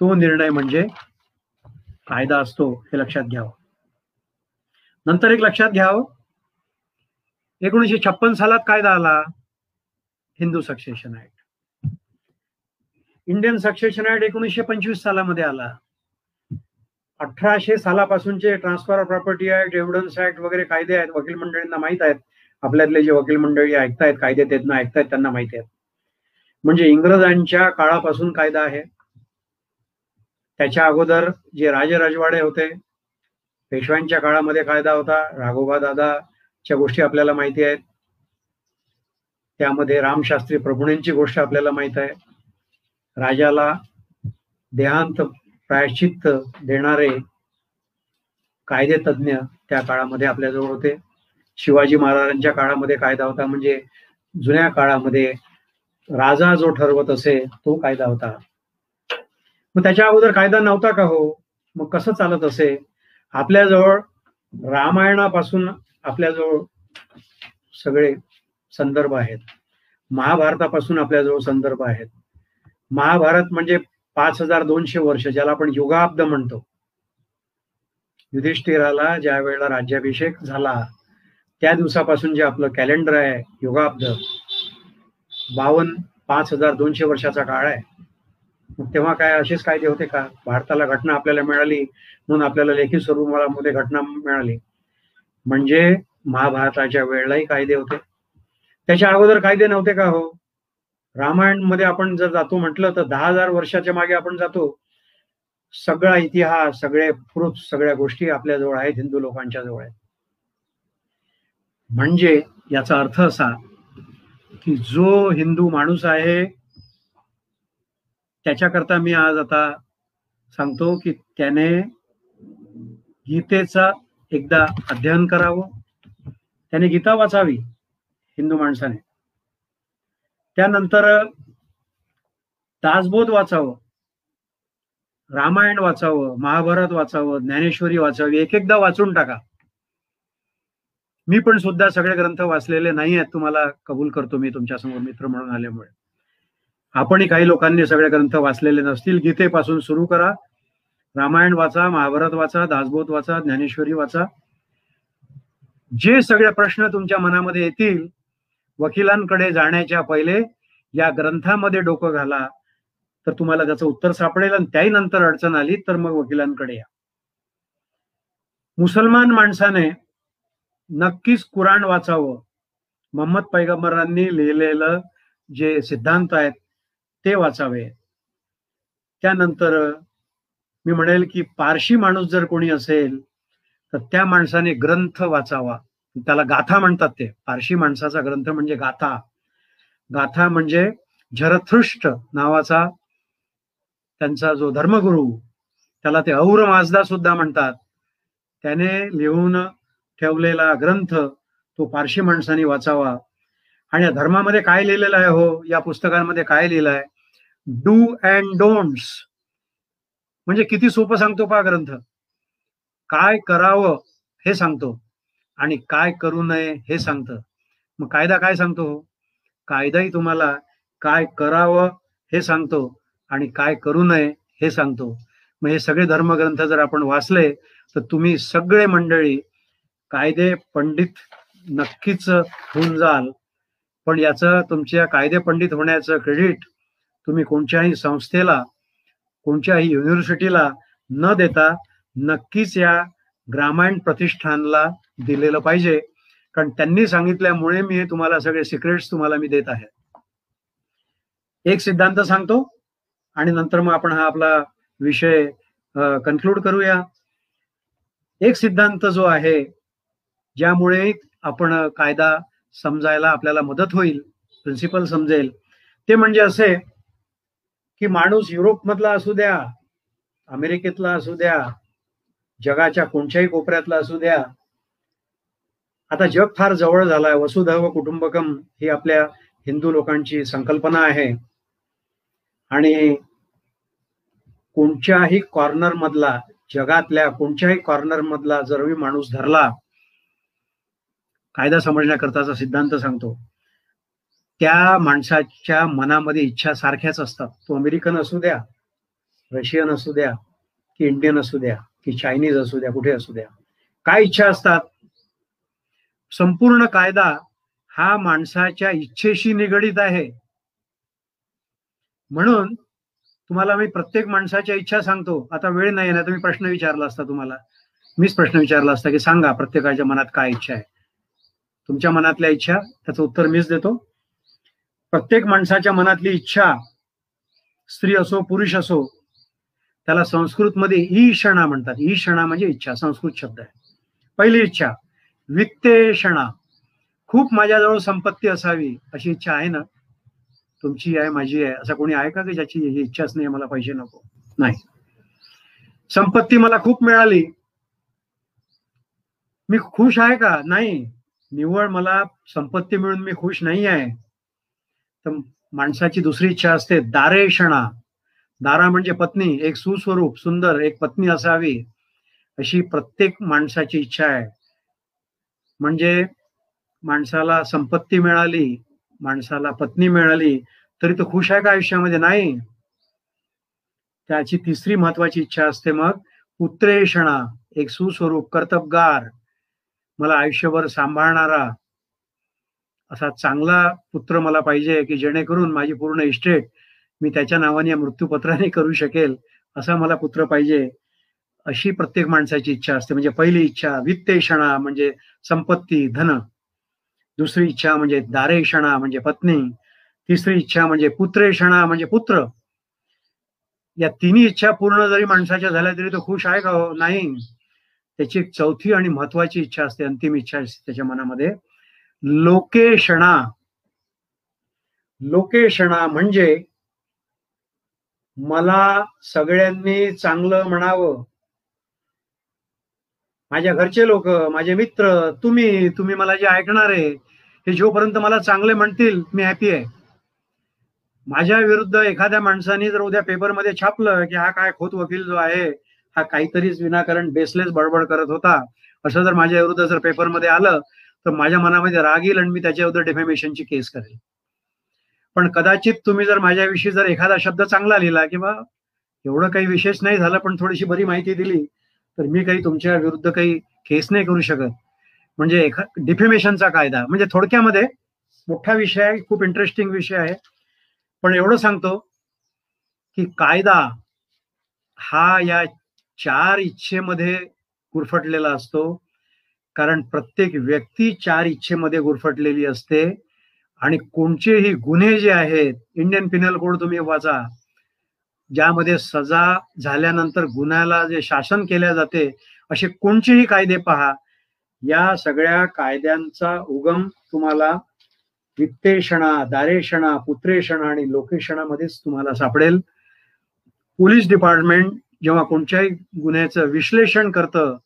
तो निर्णय म्हणजे कायदा असतो हे लक्षात घ्यावं. नंतर एक लक्षात घ्यावं. एकोणीशे छप्पन सालात कायदा आला? Hindu succession act Indian succession act एकोणीसशे पंचवीस सालामध्ये आला. अठराशे सालापासूनचे transfer of property act evidence act वगैरे कायदे आहेत वकील मंडळींना माहीत आहेत. आपल्यातले जे वकील मंडळी ऐकतायत कायदे त्यांना ऐकतायत त्यांना माहिती आहेत म्हणजे इंग्रजांच्या काळापासून कायदा आहे. त्याच्या अगोदर जे राजे राजवाडे होते पेशव्यांच्या काळामध्ये कायदा होता. राघोबा दादाच्या गोष्टी आपल्याला माहिती आहेत. त्यामध्ये रामशास्त्री प्रभुणेंची गोष्ट आपल्याला माहीत आहे. राजाला देहांत प्रायश्चित्त देणारे कायदे तज्ज्ञ त्या काळामध्ये आपल्याजवळ होते. शिवाजी महाराजांच्या काळामध्ये कायदा होता म्हणजे जुन्या काळामध्ये राजा जो ठरवत असे तो कायदा होता. मग त्याच्या अगोदर कायदा नव्हता का हो? मग कसं चालत असे? आपल्याजवळ रामायणापासून आपल्याजवळ सगळे संदर्भ आहेत. महाभारतापासून आपल्याजवळ संदर्भ आहेत. महाभारत म्हणजे पाच हजार दोनशे वर्ष ज्याला आपण युगाब्द म्हणतो. युधिष्ठिराला ज्या वेळेला राज्याभिषेक झाला त्या दिवसापासून जे आपलं कॅलेंडर आहे योगाब्द बावन्न पाच हजार दोनशे वर्षाचा काळ आहे. तेव्हा काय असेच कायदे होते का? भारताला घटना आपल्याला मिळाली म्हणून आपल्याला लेखी स्वरूपामध्ये घटना मिळाली. म्हणजे महाभारताच्या वेळेलाही कायदे होते. त्याच्या अगोदर कायदे नव्हते का हो? रामायणमध्ये आपण जर जातो म्हटलं तर दहा हजार वर्षाच्या मागे आपण जातो. सगळा इतिहास सगळे प्रूफ सगळ्या गोष्टी आपल्याजवळ आहेत हिंदू लोकांच्या जवळ आहेत. म्हणजे याचा अर्थ असा की जो हिंदू माणूस आहे त्याच्याकरता मी आज आता सांगतो की त्याने गीतेचा एकदा अध्ययन करावं. त्याने गीता वाचावी हिंदू माणसाने. त्यानंतर दासबोध वाचावं रामायण वाचावं महाभारत वाचावं ज्ञानेश्वरी वाचावी एक एकदा वाचून टाका. मी पण सुद्धा सगळे ग्रंथ वाचलेले नाही आहेत तुम्हाला कबूल करतो मी तुमच्यासमोर मित्र म्हणून आल्यामुळे. आपणही काही लोकांनी सगळे ग्रंथ वाचलेले नसतील गीतेपासून सुरू करा. रामायण वाचा महाभारत वाचा दासबोध वाचा ज्ञानेश्वरी वाचा. जे सगळे प्रश्न तुमच्या मनामध्ये येतील वकिलांकडे जाण्याच्या पहिले या ग्रंथामध्ये डोकं घाला. तर तुम्हाला त्याचं उत्तर सापडेल आणि त्याही नंतर अडचण आली तर मग वकिलांकडे या. मुसलमान माणसाने नक्कीच कुराण वाचावं. मोहम्मद पैगंबरांनी लिहिलेलं जे सिद्धांत आहेत ते वाचावे. त्यानंतर मी म्हणेल की पारशी माणूस जर कोणी असेल तर त्या माणसाने ग्रंथ वाचावा. त्याला गाथा म्हणतात ते. पारशी माणसाचा ग्रंथ म्हणजे गाथा. गाथा म्हणजे झरथृष्ट नावाचा त्यांचा जो धर्मगुरु त्याला ते और माजदा सुद्धा म्हणतात. त्याने लिहून ठेवलेला ग्रंथ तो पारशी माणसाने वाचावा. आणि या धर्मामध्ये काय लिहिलेलं आहे हो? या पुस्तकांमध्ये काय लिहिलं आहे? Do and don'ts. म्हणजे किती सोपं सांगतो पा ग्रंथ. काय करावं हे सांगतो आणि काय करू नये हे सांगतं. मग कायदा काय सांगतो हो? कायदाही तुम्हाला काय करावं हे सांगतो आणि काय करू नये हे सांगतो. मग हे सगळे धर्मग्रंथ जर आपण वाचले तर तुम्ही सगळे मंडळी कायदे पंडित नक्कीच होऊन जाल. पण याचं तुमच्या कायदे पंडित होण्याचं क्रेडिट तुम्ही कोणत्याही संस्थेला कोणत्याही युनिव्हर्सिटीला न देता नक्कीच या ग्रामायण प्रतिष्ठानला दिलेलं पाहिजे. कारण त्यांनी सांगितल्यामुळे मी तुम्हाला सगळे सिक्रेट्स तुम्हाला मी देत आहे. एक सिद्धांत सांगतो आणि नंतर मग आपण हा आपला विषय कन्क्लूड करूया. एक सिद्धांत जो आहे ज्यामुळे आपण कायदा समजायला आपल्याला मदत होईल प्रिन्सिपल समजेल. ते म्हणजे असे की माणूस युरोप मधला असू द्या अमेरिकेतला असू द्या जगाच्या कोणत्याही कोपऱ्यातला असू द्या आता जग फार जवळ झालाय वसुधैव कुटुंबकम ही आपल्या हिंदू लोकांची संकल्पना आहे. आणि कोणत्याही कॉर्नर मधला जगातल्या कोणत्याही कॉर्नर मधला जर माणूस धरला कायदा समजण्याकरताचा सिद्धांत सांगतो. त्या माणसाच्या मनामध्ये इच्छा सारख्याच असतात. तो अमेरिकन असू द्या रशियन असू द्या की इंडियन असू द्या की चायनीज असू द्या कुठे असू द्या. काय इच्छा असतात? संपूर्ण कायदा हा माणसाच्या इच्छेशी निगडीत आहे. म्हणून तुम्हाला मी प्रत्येक माणसाच्या इच्छा सांगतो. आता वेळ नाही ना तुम्ही प्रश्न विचारला असता तुम्हाला. मीच प्रश्न विचारला असता की सांगा प्रत्येकाच्या मनात काय इच्छा आहे. तुमच्या मनातल्या इच्छा त्याचं उत्तर मीच देतो. प्रत्येक माणसाच्या मनातली इच्छा स्त्री असो पुरुष असो त्याला संस्कृत मध्ये ईशणा म्हणतात. ईषणा म्हणजे इच्छा संस्कृत शब्द आहे. पहिली इच्छा वित्तेषणा खूप माझ्याजवळ संपत्ती असावी अशी इच्छा आहे ना? तुमची आहे माझी आहे असं कोणी आहे का की ज्याची ही इच्छाच नाही मला पैसे नको? नाही. संपत्ती मला खूप मिळाली. मी खुश आहे का? नाही. निव्वळ मला संपत्ती मिळून मी खुश नाही आहे. तर माणसाची दुसरी इच्छा असते दारेषणा दारा म्हणजे पत्नी एक सुस्वरूप सुंदर एक पत्नी असावी अशी प्रत्येक माणसाची इच्छा आहे. म्हणजे माणसाला संपत्ती मिळाली माणसाला पत्नी मिळाली तरी तो खुश आहे का आयुष्यामध्ये? नाही. त्याची तिसरी महत्वाची इच्छा असते मग पुत्रेषणा एक सुस्वरूप कर्तबगार मला आयुष्यभर सांभाळणारा असा चांगला पुत्र मला पाहिजे की जेणेकरून माझी पूर्ण इस्टेट मी त्याच्या नावाने या मृत्यूपत्राने करू शकेल असा मला पुत्र पाहिजे अशी प्रत्येक माणसाची इच्छा असते. म्हणजे पहिली इच्छा वित्तेषणा म्हणजे संपत्ती धन. दुसरी इच्छा म्हणजे दारेषणा म्हणजे पत्नी. तिसरी इच्छा म्हणजे पुत्रेषणा म्हणजे पुत्र. या तिन्ही इच्छा पूर्ण जरी माणसाच्या झाल्या तरी तो खुश आहे का हो? नाही. त्याची एक चौथी आणि महत्वाची इच्छा असते अंतिम इच्छा असते त्याच्या मनामध्ये. लोकेशणा. लोकेशणा म्हणजे मला सगळ्यांनी चांगलं म्हणावं. माझ्या घरचे लोक माझे मित्र तुम्ही तुम्ही मला जे ऐकणार आहे हे जोपर्यंत मला चांगले म्हणतील मी हॅपी आहे. माझ्या विरुद्ध एखाद्या माणसाने जर उद्या पेपरमध्ये छापलं की हा काय खोत वकील जो आहे हा काहीतरीच विनाकारण बेसलेस बडबड करत होता. असं जर माझ्या विरुद्ध जर पेपरमध्ये आलं तर माझ्या मनामध्ये राग येईल आणि मी त्याच्या विरुद्ध डेफेमेशनची केस करेल. पण कदाचित तुम्ही जर माझ्याविषयी जर एखादा शब्द चांगला लिहिला किंवा एवढं काही विशेष नाही झालं पण थोडीशी बरी माहिती दिली तर मी काही तुमच्या विरुद्ध काही केस नाही करू शकत. म्हणजे एखा डिफेमेशनचा कायदा. म्हणजे थोडक्यामध्ये मोठा विषय आहे खूप इंटरेस्टिंग विषय आहे. पण एवढं सांगतो की कायदा हा या चार इच्छेमध्ये गुरफटलेला असतो. कारण प्रत्येक व्यक्ती चार इच्छेमध्ये गुरफटलेली असते. आणि कोणचेही गुन्हे जे आहेत इंडियन पिनल कोड तुम्ही वाचा. ज्यामध्ये सजा झाल्यानंतर गुन्ह्याला जे शासन केल्या जाते असे कोणतेही कायदे पहा. या सगळ्या कायद्यांचा उगम तुम्हाला वित्तेषणा दारेषणा पुत्रेषणा आणि लोकेषणामध्येच तुम्हाला सापडेल. पोलीस डिपार्टमेंट जेव्हा कोणत्याही गुन्ह्याचं विश्लेषण करतं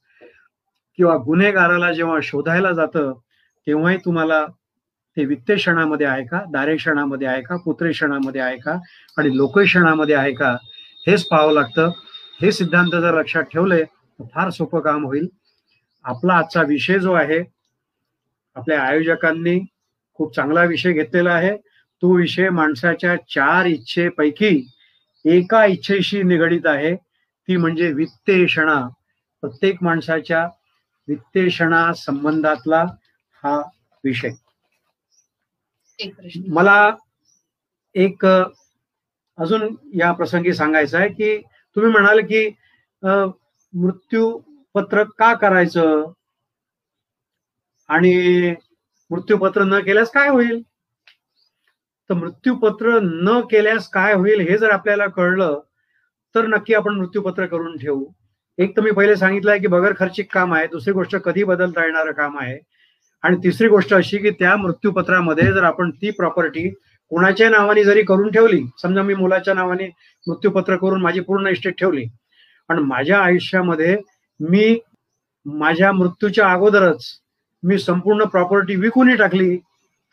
किंवा गुन्हेगाराला जेव्हा शोधायला जातं तेव्हाही तुम्हाला ते वित्तेषणामध्ये आहे का दारेक्षणामध्ये आहे का पुत्रेक्षणामध्ये आहे का आणि लोकेक्षणामध्ये आहे का हेच पाहावं लागतं. हे सिद्धांत जर लक्षात ठेवले तर फार सोपं काम होईल. आपला आजचा विषय जो आहे आपल्या आयोजकांनी खूप चांगला विषय घेतलेला आहे. तो विषय माणसाच्या चार इच्छेपैकी एका इच्छेशी निगडीत आहे. ती म्हणजे वित्तेषणा. प्रत्येक माणसाच्या वित्तेषणा संबंधातला हा विषय. मला एक अजून या प्रसंगी सांगायचं आहे की तुम्ही म्हणाल की मृत्यू पत्र का करायचं? आणि मृत्यूपत्र न केल्यास काय होईल? तर मृत्यूपत्र न केल्यास काय होईल हे जर आपल्याला कळलं तर नक्की आपण मृत्यूपत्र करून ठेवू. एक तर मी पहिले सांगितलंय की बगर खर्चिक काम आहे दुसरी गोष्ट कधी बदलता येणारं काम आहे आणि तिसरी गोष्ट अशी की त्या मृत्यूपत्रामध्ये जर आपण ती प्रॉपर्टी कोणाच्या नावाने जरी करून ठेवली समजा मी मुलाच्या नावाने मृत्यूपत्र करून माझी पूर्ण इस्टेट ठेवली आणि माझ्या आयुष्यामध्ये मी माझ्या मृत्यूच्या अगोदरच मी संपूर्ण प्रॉपर्टी विकूनही टाकली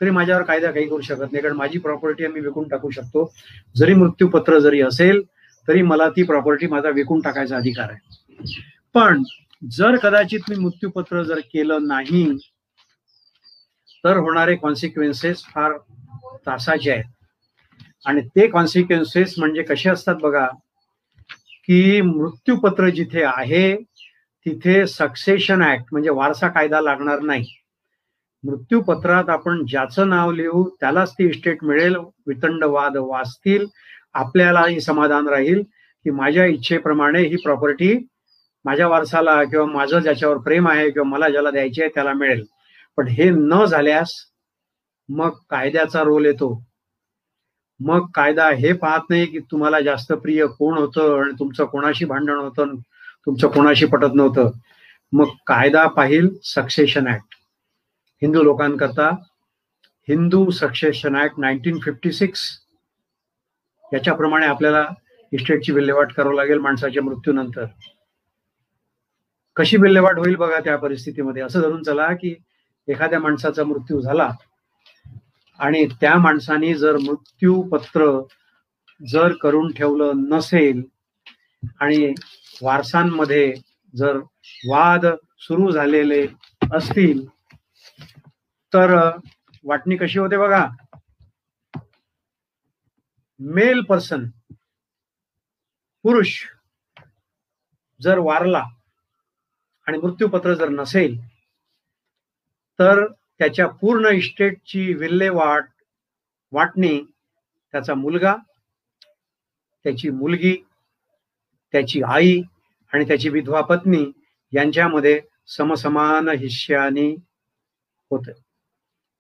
तरी माझ्यावर कायदा काही करू शकत नाही कारण माझी प्रॉपर्टी मी विकून टाकू शकतो. जरी मृत्यूपत्र जरी असेल तरी मला ती प्रॉपर्टी माझा विकून टाकायचा अधिकार आहे. पण जर कदाचित मी मृत्यूपत्र जर केलं नाही तर होणारे कॉन्सिक्वेन्सेस फार त्रासाचे आहेत. आणि ते कॉन्सिक्वेन्सेस म्हणजे कसे असतात बघा की मृत्यूपत्र जिथे आहे तिथे सक्सेशन ऍक्ट म्हणजे वारसा कायदा लागणार नाही. मृत्यूपत्रात आपण ज्याचं नाव लिहू त्यालाच ती इस्टेट मिळेल वितंड वाद वाचतील आपल्यालाही समाधान राहील की माझ्या इच्छेप्रमाणे ही प्रॉपर्टी माझ्या वारसाला किंवा माझं ज्याच्यावर प्रेम आहे किंवा मला ज्याला द्यायचे आहे त्याला मिळेल. पण हे न झाल्यास मग कायद्याचा रोल येतो. मग कायदा हे पाहत नाही की तुम्हाला जास्त प्रिय कोण होतं आणि तुमचं कोणाशी भांडण होतं तुमचं कोणाशी पटत नव्हतं. मग कायदा पाहिल सक्सेशन ऍक्ट हिंदू लोकांकरता Hindu succession act nineteen fifty six याच्याप्रमाणे आपल्याला इस्टेटची विल्हेवाट करावं लागेल माणसाच्या मृत्यूनंतर. कशी विल्हेवाट होईल बघा त्या परिस्थितीमध्ये. असं धरून चला की एखाद्या माणसाचा मृत्यू झाला आणि त्या माणसाने जर मृत्यूपत्र जर करून ठेवलं नसेल आणि वारसांमध्ये जर वाद सुरू झालेले असतील तर वाटणी कशी होते बघा? मेल पर्सन पुरुष जर वारला आणि मृत्यूपत्र जर नसेल तर त्याच्या पूर्ण इस्टेटची विल्हेवाट वाटणी त्याचा मुलगा त्याची मुलगी त्याची आई आणि त्याची विधवा पत्नी यांच्यामध्ये समसमान हिश्यानी होत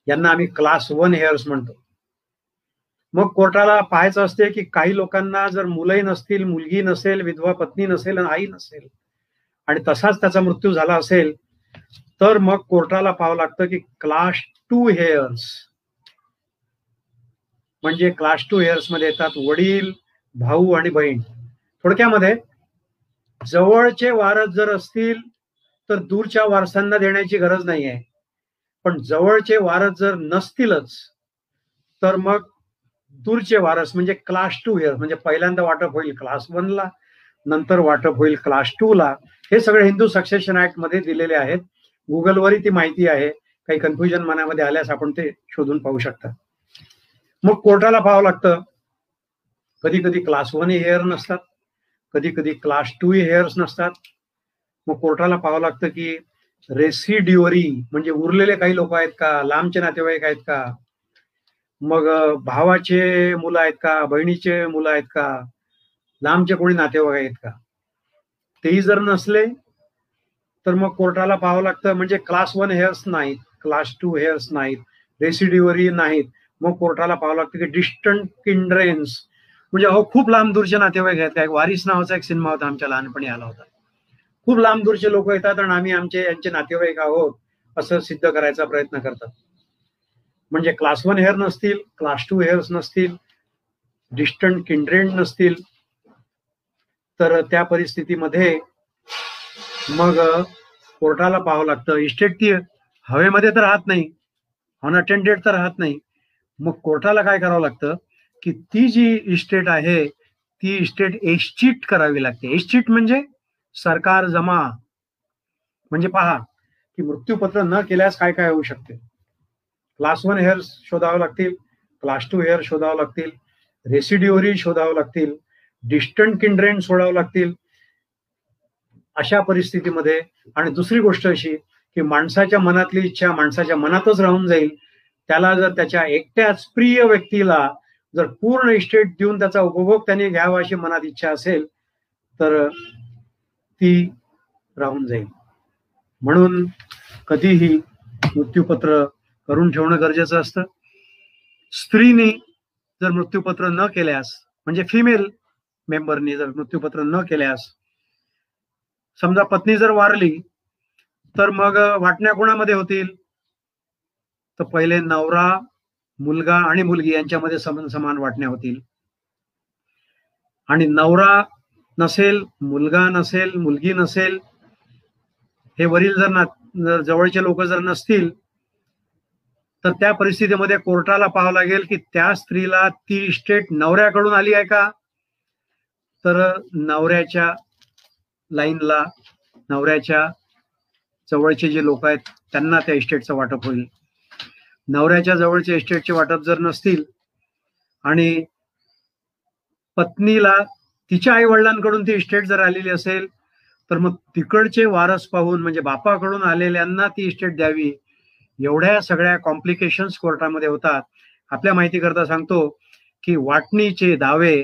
यांना आम्ही क्लास वन हेअर्स म्हणतो. मग कोर्टाला पाहायचं असते की काही लोकांना जर मुलंही नसतील मुलगी नसेल विधवा पत्नी नसेल आणि आई नसेल आणि तसाच त्याचा मृत्यू झाला असेल तर मग कोर्टाला पाहावं लागतं की क्लास टू हेअर्स म्हणजे क्लास टू हेअर्समध्ये येतात वडील भाऊ आणि बहीण. थोडक्यामध्ये जवळचे वारस जर असतील तर दूरच्या वारसांना देण्याची गरज नाही आहे पण जवळचे वारस जर नसतीलच तर मग दूरचे वारस म्हणजे क्लास टू इयर्स म्हणजे पहिल्यांदा वाटप होईल क्लास वनला नंतर वाटप होईल क्लास टू ला. हे सगळे हिंदू सक्सेशन ऍक्टमध्ये दिलेले आहेत. गुगलवरही ती माहिती आहे. काही कन्फ्युजन मनामध्ये आल्यास आपण ते शोधून पाहू शकता. मग कोर्टाला पाहावं लागतं. कधी कधी क्लास वन हेअर नसतात. कधी कधी क्लास टू हेअर्स नसतात. मग कोर्टाला पाहावं लागतं की रेसिड्युअरी म्हणजे उरलेले काही लोक आहेत का? लांबचे नातेवाईक आहेत का? मग भावाचे मुलं आहेत का? बहिणीचे मुलं आहेत का? लांबचे कोणी नातेवाईक आहेत का? तेही जर नसले तर मग कोर्टाला पाहावं लागतं. म्हणजे क्लास वन हेअर्स नाहीत क्लास टू हेअर्स नाहीत रेसिडिवरी नाहीत. मग कोर्टाला पाहावं लागतं की डिस्टंट किंड्रेन्स म्हणजे अहो खूप लांब दूरचे नातेवाईक आहेत. का एक वारिस नावाचा एक सिनेमा होता आमच्या लहानपणी आला होता. खूप लांब दूरचे लोक येतात आणि आम्ही आमचे यांचे नातेवाईक आहोत असं सिद्ध करायचा प्रयत्न करतात. म्हणजे क्लास वन हेअर नसतील क्लास टू हेअर्स नसतील डिस्टंट किंड्रेंड नसतील तर त्या परिस्थितीमध्ये मग कोर्टाला पाहावं लागतं. इस्टेट ती हवेमध्ये तर राहत नाही अनअटेंडेड तर राहत नाही. मग कोर्टाला काय करावं लागतं? की ती जी इस्टेट आहे ती इस्टेट एस्चिट करावी लागते. एस्चिट म्हणजे सरकार जमा. म्हणजे पहा की मृत्यूपत्र न केल्यास काय काय होऊ शकते? क्लास वन हेअर शोधावं लागतील क्लास टू हेअर शोधावं लागतील रेसिड्युअरी शोधावं लागतील डिस्टंट किंड्रेन सोडावं लागतील. अशा परिस्थितीमध्ये आणि दुसरी गोष्ट अशी की माणसाच्या मनातली इच्छा माणसाच्या मनातच राहून जाईल. त्याला जर त्याच्या एकट्याच प्रिय व्यक्तीला जर पूर्ण इस्टेट देऊन त्याचा उपभोग त्याने घ्यावा अशी मनात इच्छा असेल तर ती राहून जाईल. म्हणून कधीही मृत्यूपत्र करून ठेवणं गरजेचं असतं. स्त्रीने जर मृत्यूपत्र न केल्यास म्हणजे फिमेल मेंबरनी जर मृत्यूपत्र न केल्यास समजा पत्नी जर वारली तर मग वाटण्या कोणामध्ये होतील? तर पहिले नवरा मुलगा आणि मुलगी यांच्यामध्ये समान समान वाटण्या होतील. आणि नवरा नसेल मुलगा नसेल मुलगी नसेल हे वरील जर ना जर जवळचे लोक जर नसतील तर त्या परिस्थितीमध्ये कोर्टाला पाहावं लागेल की त्या स्त्रीला ती इस्टेट नवऱ्याकडून आली आहे का? तर नवऱ्याच्या लाईनला नवऱ्याच्या जवळचे जे लोक आहेत त्यांना त्या इस्टेटचं वाटप होईल. नवऱ्याच्या जवळचे इस्टेटचे वाटप जर नसतील आणि पत्नीला तिच्या आई वडिलांकडून ती इस्टेट जर आलेली असेल तर मग तिकडचे वारस पाहून म्हणजे बापाकडून आलेल्यांना ती इस्टेट द्यावी. एवढ्या सगळ्या कॉम्प्लिकेशन्स कोर्टामध्ये होतात. आपल्या माहिती करता सांगतो की वाटणीचे दावे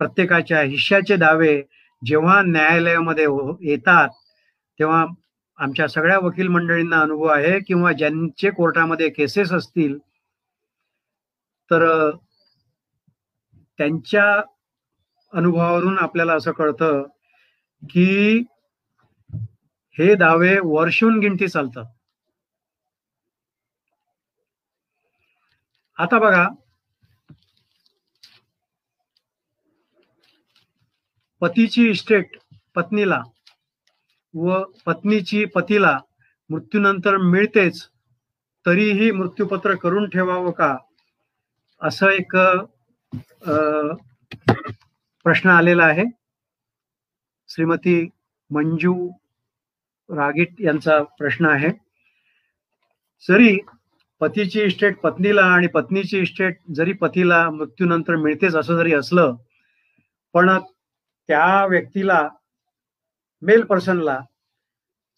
प्रत्येकाच्या हिश्श्याचे दावे जेव्हा न्यायालयामध्ये हो, येतात तेव्हा आमच्या सगळ्या वकील मंडळींना अनुभव आहे किंवा ज्यांचे कोर्टामध्ये केसेस असतील तर त्यांच्या अनुभवावरून आपल्याला असं कळतं की हे दावे वर्षून गिणती चालतात. आता बघा. पतीची इस्टेट पत्नीला व पत्नीची पतीला मृत्यूनंतर मिळतेच तरीही मृत्यूपत्र करून ठेवावं का? असं एक प्रश्न आलेला आहे. श्रीमती मंजू रागीट यांचा प्रश्न आहे. जरी पतीची इस्टेट पत्नीला आणि पत्नीची इस्टेट जरी पतीला मृत्यूनंतर मिळतेच असं जरी असलं पण त्या व्यक्तीला मेल पर्सनला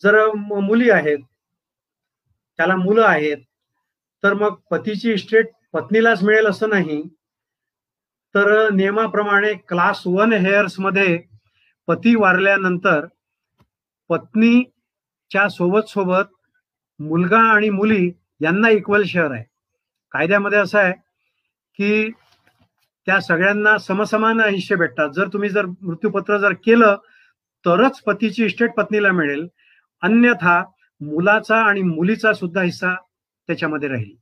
जर मुली आहेत त्याला मुलं आहेत तर मग पतीची इस्टेट पत्नीलाच मिळेल असं नाही. तर नियमाप्रमाणे क्लास वन हेअर्समध्ये पती वारल्यानंतर पत्नीच्या सोबत सोबत मुलगा आणि मुली यांना इक्वल शेअर आहे. कायद्यामध्ये असं आहे की त्या सगळ्यांना समसमान हिस्से भेटतात. जर तुम्ही जर मृत्यूपत्र जर केलं तरच पतीची इस्टेट पत्नीला मिळेल. अन्यथा मुलाचा आणि मुलीचा सुद्धा हिस्सा त्याच्यामध्ये राहील.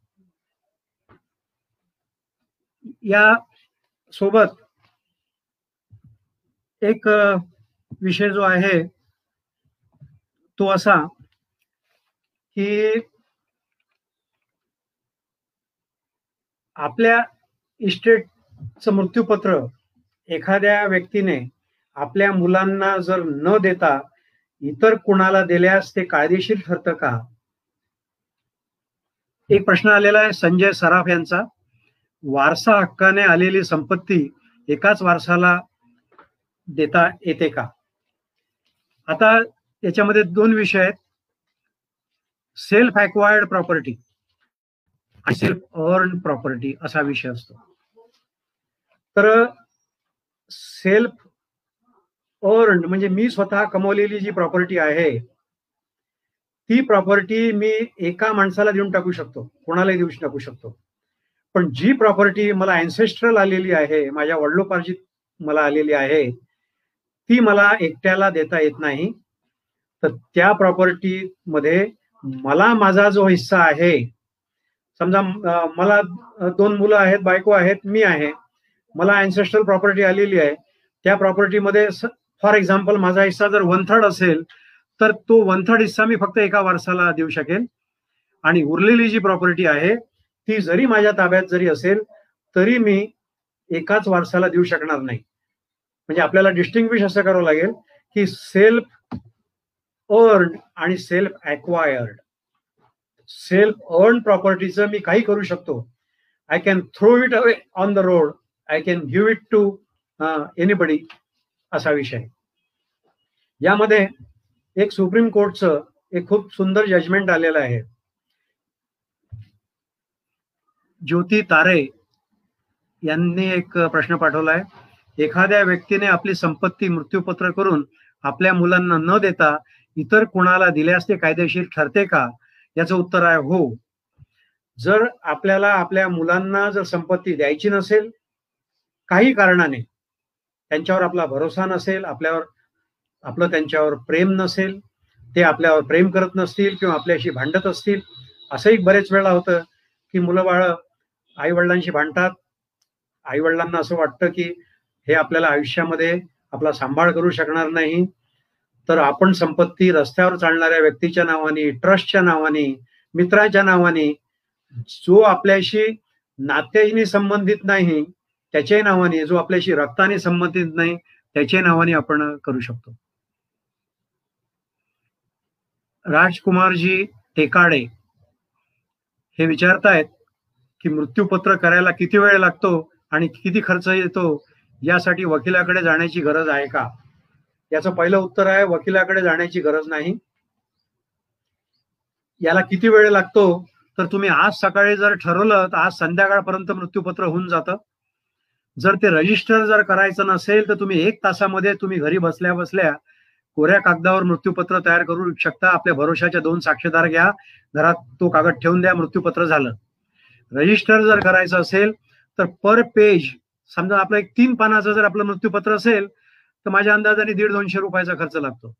या सोबत एक विषय जो आहे तो असा की आपल्या इस्टेटचं मृत्यूपत्र एखाद्या व्यक्तीने आपल्या मुलांना जर न देता इतर कुणाला दिल्यास ते कायदेशीर ठरतं का? एक प्रश्न आलेला आहे संजय सराफ यांचा. वारसा हक्काने आलेली संपत्ती एकाच वारसाला देता येते का? आता याच्यामध्ये दोन विषय आहेत. Self acquired property. Self earn property असा विषय असतो. तर सेल्फ अर्न म्हणजे मी स्वतः कमवलेली जी प्रॉपर्टी आहे ती प्रॉपर्टी मी एका माणसाला देऊन टाकू शकतो कोणालाही देऊ टाकू शकतो. पण जी प्रॉपर्टी मला अँसेस्ट्रल आलेली आहे माझ्या वडिलोपार्जित मला आलेली आहे ती मला एकट्याला देता येत नाही. तर त्या प्रॉपर्टी मध्ये मला माझा जो हिस्सा आहे समजा मला दोन मुलं आहेत बायको आहेत मी आहे. मला अँसेस्ट्रल प्रॉपर्टी आलेली आहे. त्या प्रॉपर्टीमध्ये फॉर एक्झाम्पल माझा हिस्सा जर वन थर्ड असेल तर तो वन थर्ड हिस्सा मी फक्त एका वारसाला देऊ शकेन. आणि उरलेली जी प्रॉपर्टी आहे ती जरी माझ्या ताब्यात जरी असेल तरी मी एकाच वारसाला देऊ शकणार नाही. म्हणजे आपल्याला डिस्टिंग्विश असं करावं लागेल की सेल्फ अर्न आणि सेल्फ अक्वायर्ड सेल्फ अर्न प्रॉपर्टीचं मी काही करू शकतो. I can throw it away on the road I can give it to anybody असा विषय. यामध्ये एक सुप्रीम कोर्टचं एक खूप सुंदर जजमेंट आलेलं आहे. ज्योती तारे यांनी एक प्रश्न पाठवलाय. एखाद्या व्यक्तीने आपली संपत्ती मृत्यूपत्र करून आपल्या मुलांना न देता इतर कुणाला दिल्यास ते कायदेशीर ठरते का? याचं उत्तर आहे हो. जर आपल्याला आपल्या मुलांना जर संपत्ती द्यायची नसेल काही कारणाने त्यांच्यावर आपला भरोसा नसेल आपल्यावर आपलं त्यांच्यावर प्रेम नसेल ते आपल्यावर प्रेम करत नसतील किंवा आपल्याशी भांडत असतील असंही बरेच वेळा होतं की मुलं बाळ आई वडिलांशी भांडतात. आई वडिलांना असं वाटतं की हे आपल्याला आयुष्यामध्ये आपला सांभाळ करू शकणार नाही. तर आपण संपत्ती रस्त्यावर चालणाऱ्या व्यक्तीच्या नावाने ट्रस्टच्या नावाने मित्राच्या नावाने जो आपल्याशी नात्याने संबंधित नाही त्याच्याही नावाने जो आपल्याशी रक्ताने संबंधित नाही त्याच्याही नावाने आपण करू शकतो. राजकुमारजी टेकाडे हे विचारतायत की मृत्यूपत्र करायला किती वेळ लागतो आणि किती खर्च येतो यासाठी वकिलाकडे जाण्याची गरज आहे का? याचं पहिलं उत्तर आहे वकिलाकडे जाण्याची गरज नाही. याला किती वेळ लागतो? तर तुम्ही आज सकाळी जर ठरवलं तर आज संध्याकाळपर्यंत मृत्यूपत्र होऊन जातं. जर ते रजिस्टर जर करायचं नसेल तर तुम्ही एक तासामध्ये तुम्ही घरी बसल्या बसल्या कोऱ्या कागदावर मृत्यूपत्र तयार करू शकता. आपल्या भरोशाच्या दोन साक्षीदार घ्या. घरात तो कागद ठेवून द्या मृत्यूपत्र झालं. रजिस्टर जर करायचं असेल तर पर पेज समजा आपलं एक तीन पानाचं जर आपलं मृत्यूपत्र असेल तर माझ्या अंदाजाने दीड दोनशे रुपयाचा खर्च लागतो.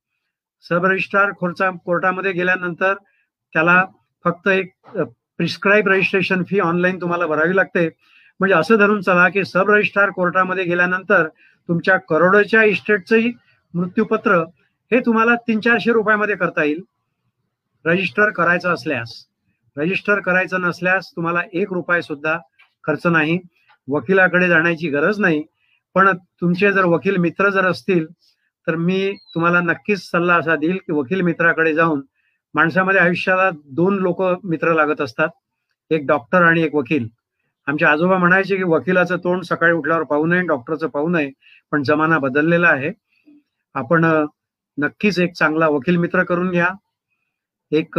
सब रजिस्ट्रार खोरचा कोर्टामध्ये गेल्यानंतर त्याला फक्त एक प्रिस्क्राईब रजिस्ट्रेशन फी ऑनलाईन तुम्हाला भरावी लागते. म्हणजे असं धरून चला की सब रजिस्ट्रार कोर्टामध्ये गेल्यानंतर तुमच्या करोडोच्या इस्टेटचंही मृत्यूपत्र हे तुम्हाला तीन चारशे रुपयामध्ये करता येईल. रजिस्टर करायचं असल्यास रजिस्टर करायचं नसल्यास तुम्हाला एक रुपये सुद्धा खर्च नाही. वकिलाकडे जाण्याची गरज नाही. पण तुमचे जर वकील मित्र जर असतील तर मी तुम्हाला नक्कीच सल्ला असा देईल की वकील मित्राकडे जाऊन माणसामध्ये आयुष्याला दोन लोक मित्र लागत असतात एक डॉक्टर आणि एक वकील. आमचे आजोबा म्हणायचे की वकिलाचं तोंड सकाळी उठल्यावर पाहू नये डॉक्टरचं पाहू नये पण जमाना बदललेला आहे. आपण नक्कीच एक चांगला वकील मित्र करून घ्या एक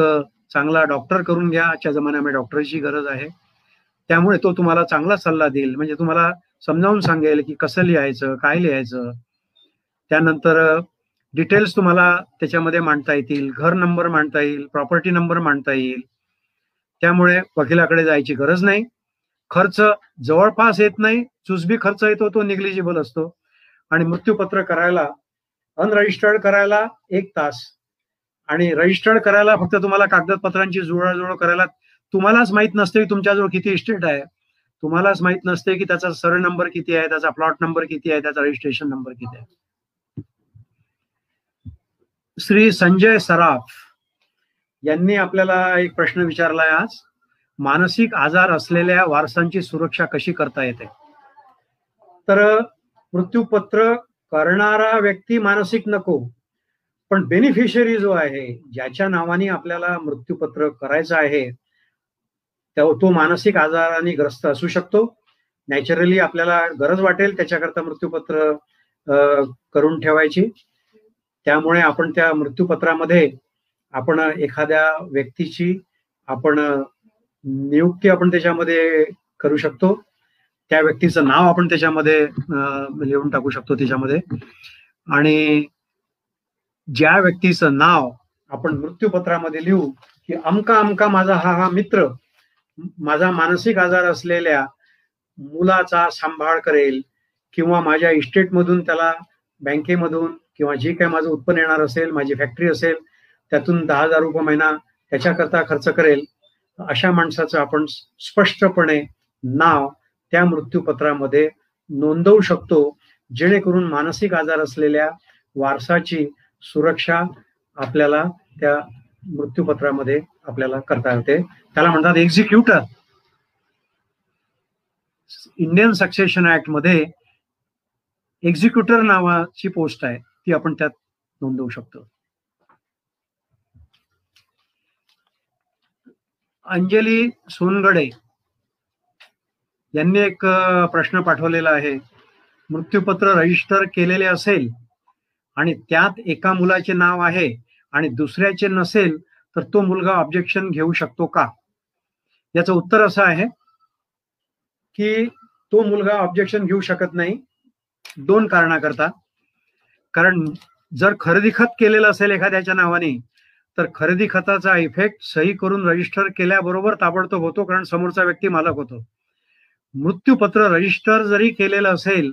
चांगला डॉक्टर करून घ्या. आजच्या जमान्यामध्ये डॉक्टरची गरज आहे. त्यामुळे तो तुम्हाला चांगला सल्ला देईल. म्हणजे तुम्हाला समजावून सांगेल की कसं लिहायचं काय लिहायचं. त्यानंतर डिटेल्स तुम्हाला त्याच्यामध्ये मांडता येतील घर नंबर मांडता येईल प्रॉपर्टी नंबर मांडता येईल. त्यामुळे वकिलाकडे जायची गरज नाही. खर्च जवळपास येत नाही चुसबी खर्च येतो तो निग्लिजिबल असतो. आणि मृत्यूपत्र करायला अनरजिस्टर्ड करायला एक तास. आणि रजिस्टर्ड करायला फक्त तुम्हाला कागदपत्रांची जुळाजुळ करायला तुम्हालाच माहीत नसते की तुमच्याजवळ किती इस्टेट आहे. तुम्हालाच माहीत नसते की त्याचा सरळ नंबर किती आहे त्याचा प्लॉट नंबर किती आहे त्याचा रजिस्ट्रेशन नंबर किती आहे. श्री संजय सराफ यांनी आपल्याला एक प्रश्न विचारलाय आज. मानसिक आजार असलेल्या वारसांची सुरक्षा कशी करता येते? तर मृत्यूपत्र करणारा व्यक्ती मानसिक नको पण बेनिफिशियरी जो आहे ज्याच्या नावाने आपल्याला मृत्यूपत्र करायचं आहे तो मानसिक आजाराने ग्रस्त असू शकतो. नॅचरली आपल्याला गरज वाटेल त्याच्याकरता मृत्यूपत्र करून ठेवायची. त्यामुळे आपण त्या मृत्यूपत्रामध्ये आपण एखाद्या व्यक्तीची आपण नियुक्ती आपण त्याच्यामध्ये करू शकतो. त्या व्यक्तीचं नाव आपण त्याच्यामध्ये लिहून टाकू शकतो त्याच्यामध्ये. आणि ज्या व्यक्तीचं नाव आपण मृत्यूपत्रामध्ये लिहू की अमका अमका माझा हा हा मित्र माझा मानसिक आजार असलेल्या मुलाचा सांभाळ करेल किंवा माझ्या इस्टेटमधून त्याला बँकेमधून किंवा जे काही माझं उत्पन्न येणार असेल माझी फॅक्टरी असेल त्यातून दहा हजार रुपये महिना त्याच्याकरता खर्च करेल अशा माणसाचं आपण स्पष्टपणे नाव त्या मृत्यूपत्रामध्ये नोंदवू शकतो जेणेकरून मानसिक आजार असलेल्या वारसाची सुरक्षा आपल्याला त्या मृत्यूपत्रामध्ये आपल्याला करता येते. त्याला म्हणतात एक्झिक्युटर इंडियन सक्सेशन ऍक्टमध्ये एक्झिक्युटर नावाची पोस्ट आहे. ती आपण त्यात नोंदवू शकतो. अंजली सोनगडे यांनी एक प्रश्न पाठवलेला आहे. मृत्यूपत्र रजिस्टर केलेले असेल आणि त्यात एका मुलाचे नाव आहे. आणि दुसऱ्याचे नसेल तर तो मुलगा ऑब्जेक्शन घेऊ शकतो का? याचं उत्तर असं आहे की तो मुलगा ऑब्जेक्शन घेऊ शकत नाही. दोन कारणाकरता. कारण जर खरेदी खत केलेलं असेल एखाद्याच्या नावाने तर खरेदी खताचा इफेक्ट सही करून रजिस्टर केल्याबरोबर ताबडतोब होतो कारण समोरचा व्यक्ती मालक होतो. मृत्यूपत्र रजिस्टर जरी केलेलं असेल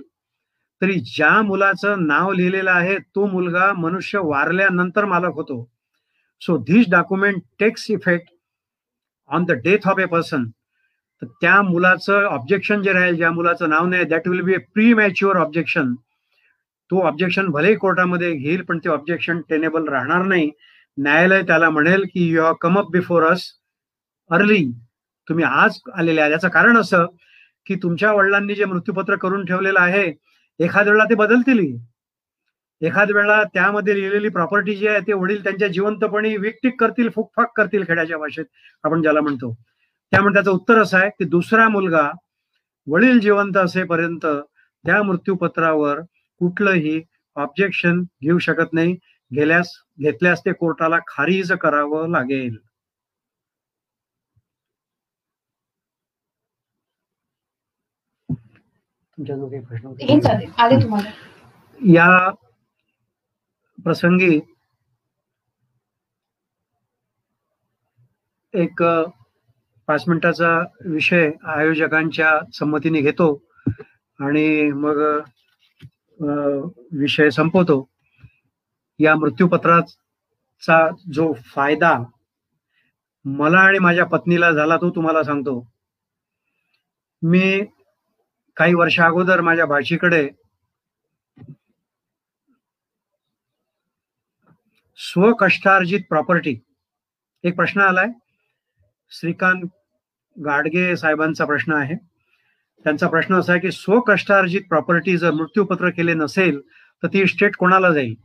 तरी ज्या मुलाचं नाव लिहिलेलं आहे तो मुलगा मनुष्य वारल्यानंतर मालक होतो. So this document takes effect on the death of a person तर त्या मुलाचं ऑब्जेक्शन जे राहील ज्या मुलाचं नाव नाही that will be a premature objection तो ऑब्जेक्शन भलेही कोर्टामध्ये घेईल पण ते ऑब्जेक्शन टेनेबल राहणार नाही. न्यायालय त्याला म्हणेल की you have come up before us early तुम्ही आज आलेले आहे याचं कारण असं की तुमच्या वडिलांनी जे मृत्यूपत्र करून ठेवलेलं आहे एखाद्या वेळेला ते बदलतील. एखाद्या वेळा त्यामध्ये लिहिलेली प्रॉपर्टी जी आहे ते वडील त्यांच्या जिवंतपणी विकटिक करतील फुकफाक करतील खेड्याच्या भाषेत आपण ज्याला म्हणतो. त्यामुळे त्याचं उत्तर असं आहे की दुसरा मुलगा वडील जिवंत असेपर्यंत त्या मृत्यूपत्रावर कुठलंही ऑब्जेक्शन घेऊ शकत नाही. गेल्यास घेतल्यास ते कोर्टाला खारीज करावं लागेल. तुमच्या जो काही प्रश्न या प्रसंगी एक पाच मिनिटाचा विषय आयोजकांच्या संमतीने घेतो आणि मग विषय संपवतो. या मृत्यूपत्राचा जो फायदा मला आणि माझ्या पत्नीला झाला तो तुम्हाला सांगतो. मी काही वर्ष अगोदर माझ्या भाषेकडे स्वकष्टार्जित प्रॉपर्टी. एक प्रश्न आलाय. श्रीकांत गाडगे साहेबांचा प्रश्न आहे. त्यांचा प्रश्न असा आहे की स्वकष्टार्जित प्रॉपर्टी जर मृत्यूपत्र केले नसेल तर ती इस्टेट कोणाला जाईल?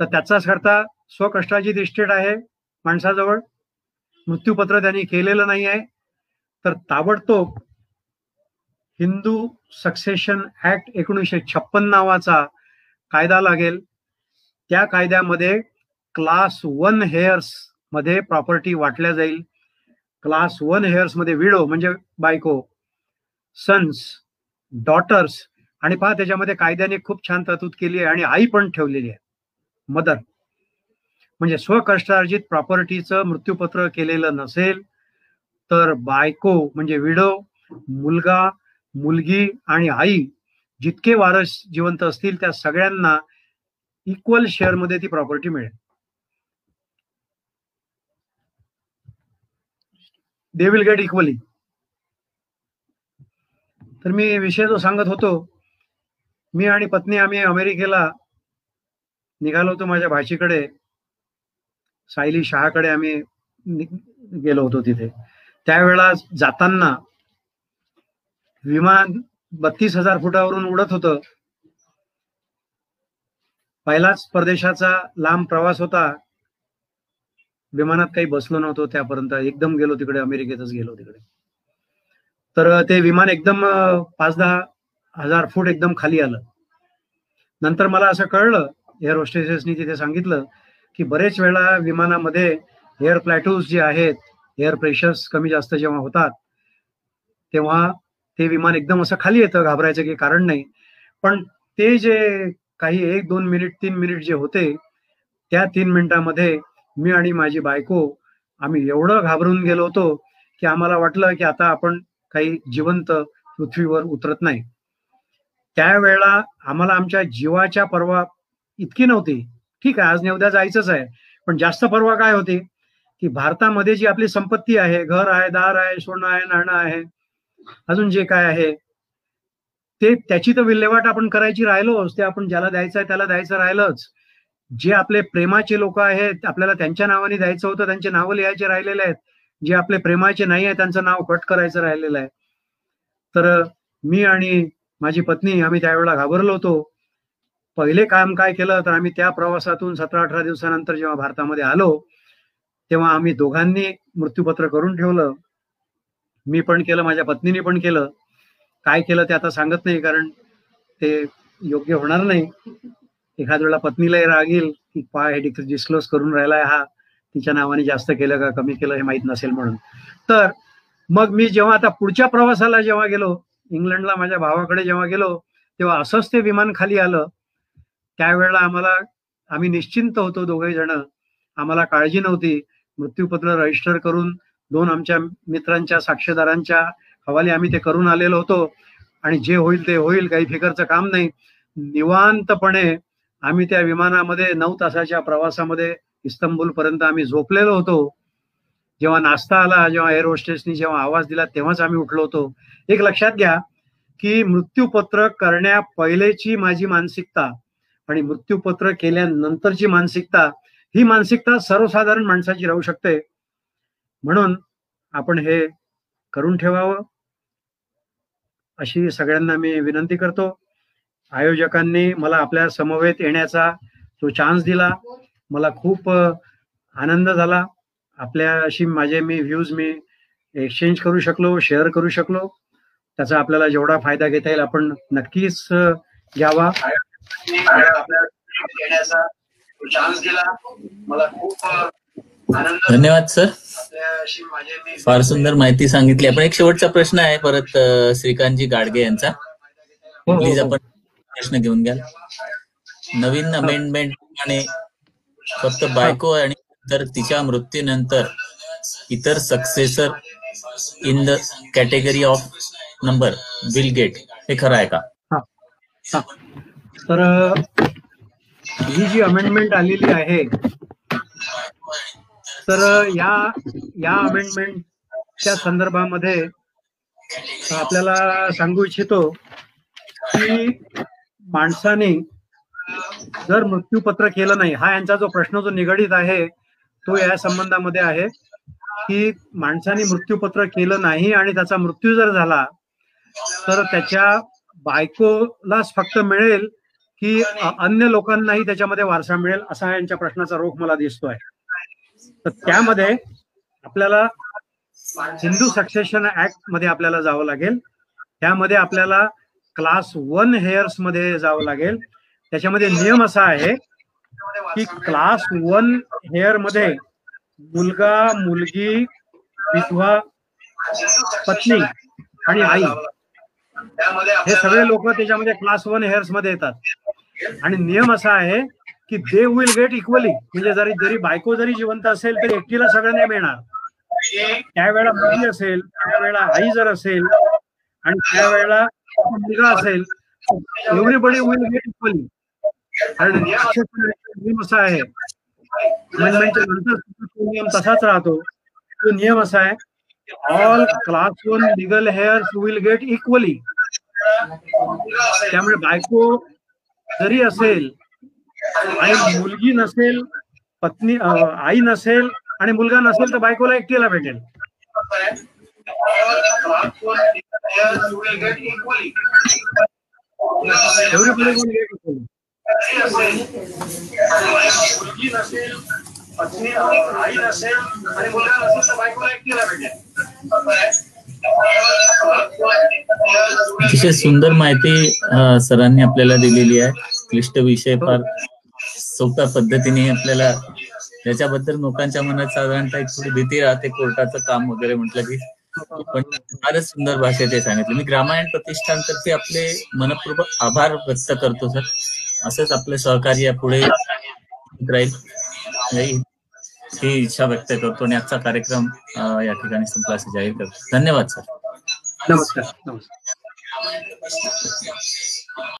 तर त्याचाच करता स्वकष्टार्जित इस्टेट आहे माणसाजवळ. मृत्यूपत्र त्यांनी केलेलं नाही आहे. तर ताबडतोब हिंदू सक्सेशन ऍक्ट एकोणीसशे छप्पन नावाचा कायदा लागेल. त्या कायद्यामध्ये क्लास वन हेअर्समध्ये प्रॉपर्टी वाटल्या जाईल. क्लास वन हेअर्समध्ये विडो म्हणजे बायको सन्स डॉटर्स आणि पहा त्याच्यामध्ये कायद्याने खूप छान तरतूद केली आहे आणि आई पण ठेवलेली आहे. मदर म्हणजे स्वकष्टार्जित प्रॉपर्टीचं मृत्यूपत्र केलेलं नसेल तर बायको म्हणजे विडो मुलगा मुलगी आणि आई जितके वारस जिवंत असतील त्या सगळ्यांना इक्वल शेअरमध्ये ती प्रॉपर्टी मिळेल. दे विल गेट इक्वली तर मी विषय जो सांगत होतो मी आणि पत्नी आम्ही अमेरिकेला निघालो होतो माझ्या भाचीकडे. सायली शहाकडे आम्ही गेलो होतो तिथे. त्यावेळा जाताना विमान बत्तीस हजार फुटावरून उडत होतं. पहिलाच परदेशाचा लांब प्रवास होता. विमानात काही बसलो नव्हतो त्यापर्यंत. एकदम गेलो तिकडे अमेरिकेतच गेलो तिकडे. तर ते विमान एकदम पाच दहा हजार फूट एकदम खाली आलं. नंतर मला असं कळलं एअर होस्टेसेसनी तिथे सांगितलं की बरेच वेळा विमानामध्ये एअर प्लॅटूज जे आहेत एअर प्रेशर्स कमी जास्त जेव्हा होतात तेव्हा ते विमान एकदम असं खाली येतं घाबरायचं काही कारण नाही. पण ते जे काही एक दोन मिनिट तीन मिनिट जे होते त्या तीन मिनिटामध्ये मी आणि माझी बायको आम्ही एवढं घाबरून गेलो होतो की आम्हाला वाटलं की आता आपण काही जिवंत पृथ्वीवर उतरत नाही. त्यावेळेला आम्हाला आमच्या जीवाच्या पर्वा इतकी नव्हती. ठीक आहे आज ने उद्या जायचंच आहे. पण जास्त पर्वा काय होती? की भारतामध्ये जी आपली संपत्ती आहे घर आहे दार आहे सोनं आहे नाणं आहे अजून जे काय आहे ते त्याची तर विल्हेवाट आपण करायची राहिलोच ते आपण ज्याला द्यायचं आहे त्याला द्यायचं राहिलंच. जे आपले प्रेमाचे लोक आहेत आपल्याला त्यांच्या नावाने द्यायचं होतं त्यांचे नावं लिहायचे राहिलेले आहेत. जे आपले प्रेमाचे नाही आहे त्यांचं नाव कट करायचं राहिलेलं आहे. तर मी आणि माझी पत्नी आम्ही त्यावेळेला घाबरलो होतो. पहिले काम काय केलं तर आम्ही त्या प्रवासातून सतरा अठरा दिवसानंतर जेव्हा भारतामध्ये आलो तेव्हा आम्ही दोघांनी मृत्यूपत्र करून ठेवलं. मी पण केलं माझ्या पत्नीने पण केलं. काय केलं ते आता सांगत नाही कारण ते योग्य होणार नाही. एखाद वेळा पत्नीलाही राग येईल की पा हे डिस्क्लोज करून राहिलाय हा. तिच्या नावाने जास्त केलं का कमी केलं हे माहीत नसेल म्हणून. तर मग मी जेव्हा आता पुढच्या प्रवासाला जेव्हा गेलो इंग्लंडला माझ्या भावाकडे जेव्हा गेलो तेव्हा असंच ते विमान खाली आलं. त्यावेळेला आम्हाला आम्ही निश्चिंत होतो दोघे जण. आम्हाला काळजी नव्हती. मृत्यूपत्र रजिस्टर करून दोन आमच्या मित्रांच्या साक्षीदारांच्या हवाले आम्ही ते करून आलेलो होतो. आणि जे होईल ते होईल काही फिकरचं काम नाही. निवांतपणे आम्ही त्या विमानामध्ये नऊ तासाच्या प्रवासामध्ये इस्तंबूल पर्यंत आम्ही झोपलेलो होतो. जेव्हा नाश्ता आला जेव्हा एअर होस्टेसनी जेव्हा आवाज दिला तेव्हाच आम्ही उठलो होतो. एक लक्षात घ्या की मृत्यूपत्र करण्या पहिलेची माझी मानसिकता आणि मृत्यूपत्र केल्यानंतरची मानसिकता ही मानसिकता सर्वसाधारण माणसाची राहू शकते. म्हणून आपण हे करून ठेवावं. अशी सगळ्यांना मी विनंती करतो. आयोजकांनी मला आपल्या समवेत येण्याचा तो चान्स दिला मला खूप आनंद झाला. आपल्याशी माझे मी व्ह्यूज मी एक्सचेंज करू शकलो शेअर करू शकलो. त्याचा आपल्याला जेवढा फायदा घेता येईल आपण नक्कीच घ्यावा. चान्स दिला मला खूप धन्यवाद सर फार सुंदर माहिती सांगितली. आपण एक शेवटचा प्रश्न आहे परत श्रीकांतजी गाडगे यांचा. प्लीज आपण प्रश्न घेऊन घ्याल. नवीन अमेंडमेंट आणि फक्त बायको आणि तर तिच्या मृत्यूनंतर इतर successor in the category of number will get हे खरं आहे का? तर ही जी अमेंडमेंट आलेली आहे तर या या अमेंडमेंटच्या संदर्भामध्ये आपल्याला सांगू इच्छितो की माणसाने जर मृत्यूपत्र केलं नाही हा यांचा जो प्रश्न जो निगडीत आहे तो या संबंधामध्ये आहे की माणसाने मृत्यूपत्र केलं नाही आणि त्याचा मृत्यू जर झाला तर त्याच्या बायकोलाच फक्त मिळेल की अन्य लोकांनाही त्याच्यामध्ये वारसा मिळेल असा यांच्या प्रश्नाचा रोख मला दिसतोय. तर त्यामध्ये आपल्याला हिंदू सक्सेशन ऍक्टमध्ये आपल्याला जावं लागेल. त्यामध्ये आपल्याला क्लास वन हेअर्समध्ये जावं लागेल. त्याच्यामध्ये नियम असा आहे की क्लास वन हेअरमध्ये मुलगा मुलगी विधवा पत्नी आणि आई हे सगळे लोक त्याच्यामध्ये क्लास वन हेअर्समध्ये येतात. आणि नियम असा आहे की दे विल गेट इक्वली म्हणजे जरी जरी बायको जरी जिवंत असेल तरी एकटीला सगळ्यांना मिळणार. त्यावेळेला मुली असेल त्यावेळेला आई जर असेल आणि त्यावेळेला मुलगा असेल एव्हरीबडी विल गेट इक्वली कारण नियम असा आहे. नंतर नियम तसाच राहतो. तो नियम असा आहे all class one legal heirs will get equally त्यामुळे बायको जरी असेल आणि मुलगी नसेल पत्नी आई नसेल आणि मुलगा नसेल तर बायकोला एकटीला भेटेल. Everybody मुलगी नसेल पत्नी आई नसेल आणि मुलगा नसेल तर बायकोला एकटीला भेटेल. अतिशय सुंदर माहिती सरांनी आपल्याला दिलेली आहे. क्लिष्ट विषय फार सोप्या पद्धतीने आपल्याला त्याच्याबद्दल लोकांच्या मनात साधारणतः एक थोडी भीती राहते कोर्टाचं काम वगैरे म्हटलं की. पण फारच सुंदर भाषेत ते सांगितलं. मी ग्रामायण प्रतिष्ठानतर्फे आपले मनपूर्वक आभार व्यक्त करतो सर. असंच आपलं सहकार्य पुढे राहील. ही इच्छा व्यक्त करतो आणि आजचा कार्यक्रम या ठिकाणी संपला जाहीर करतो. धन्यवाद सर. नमस्कार नमस्कार.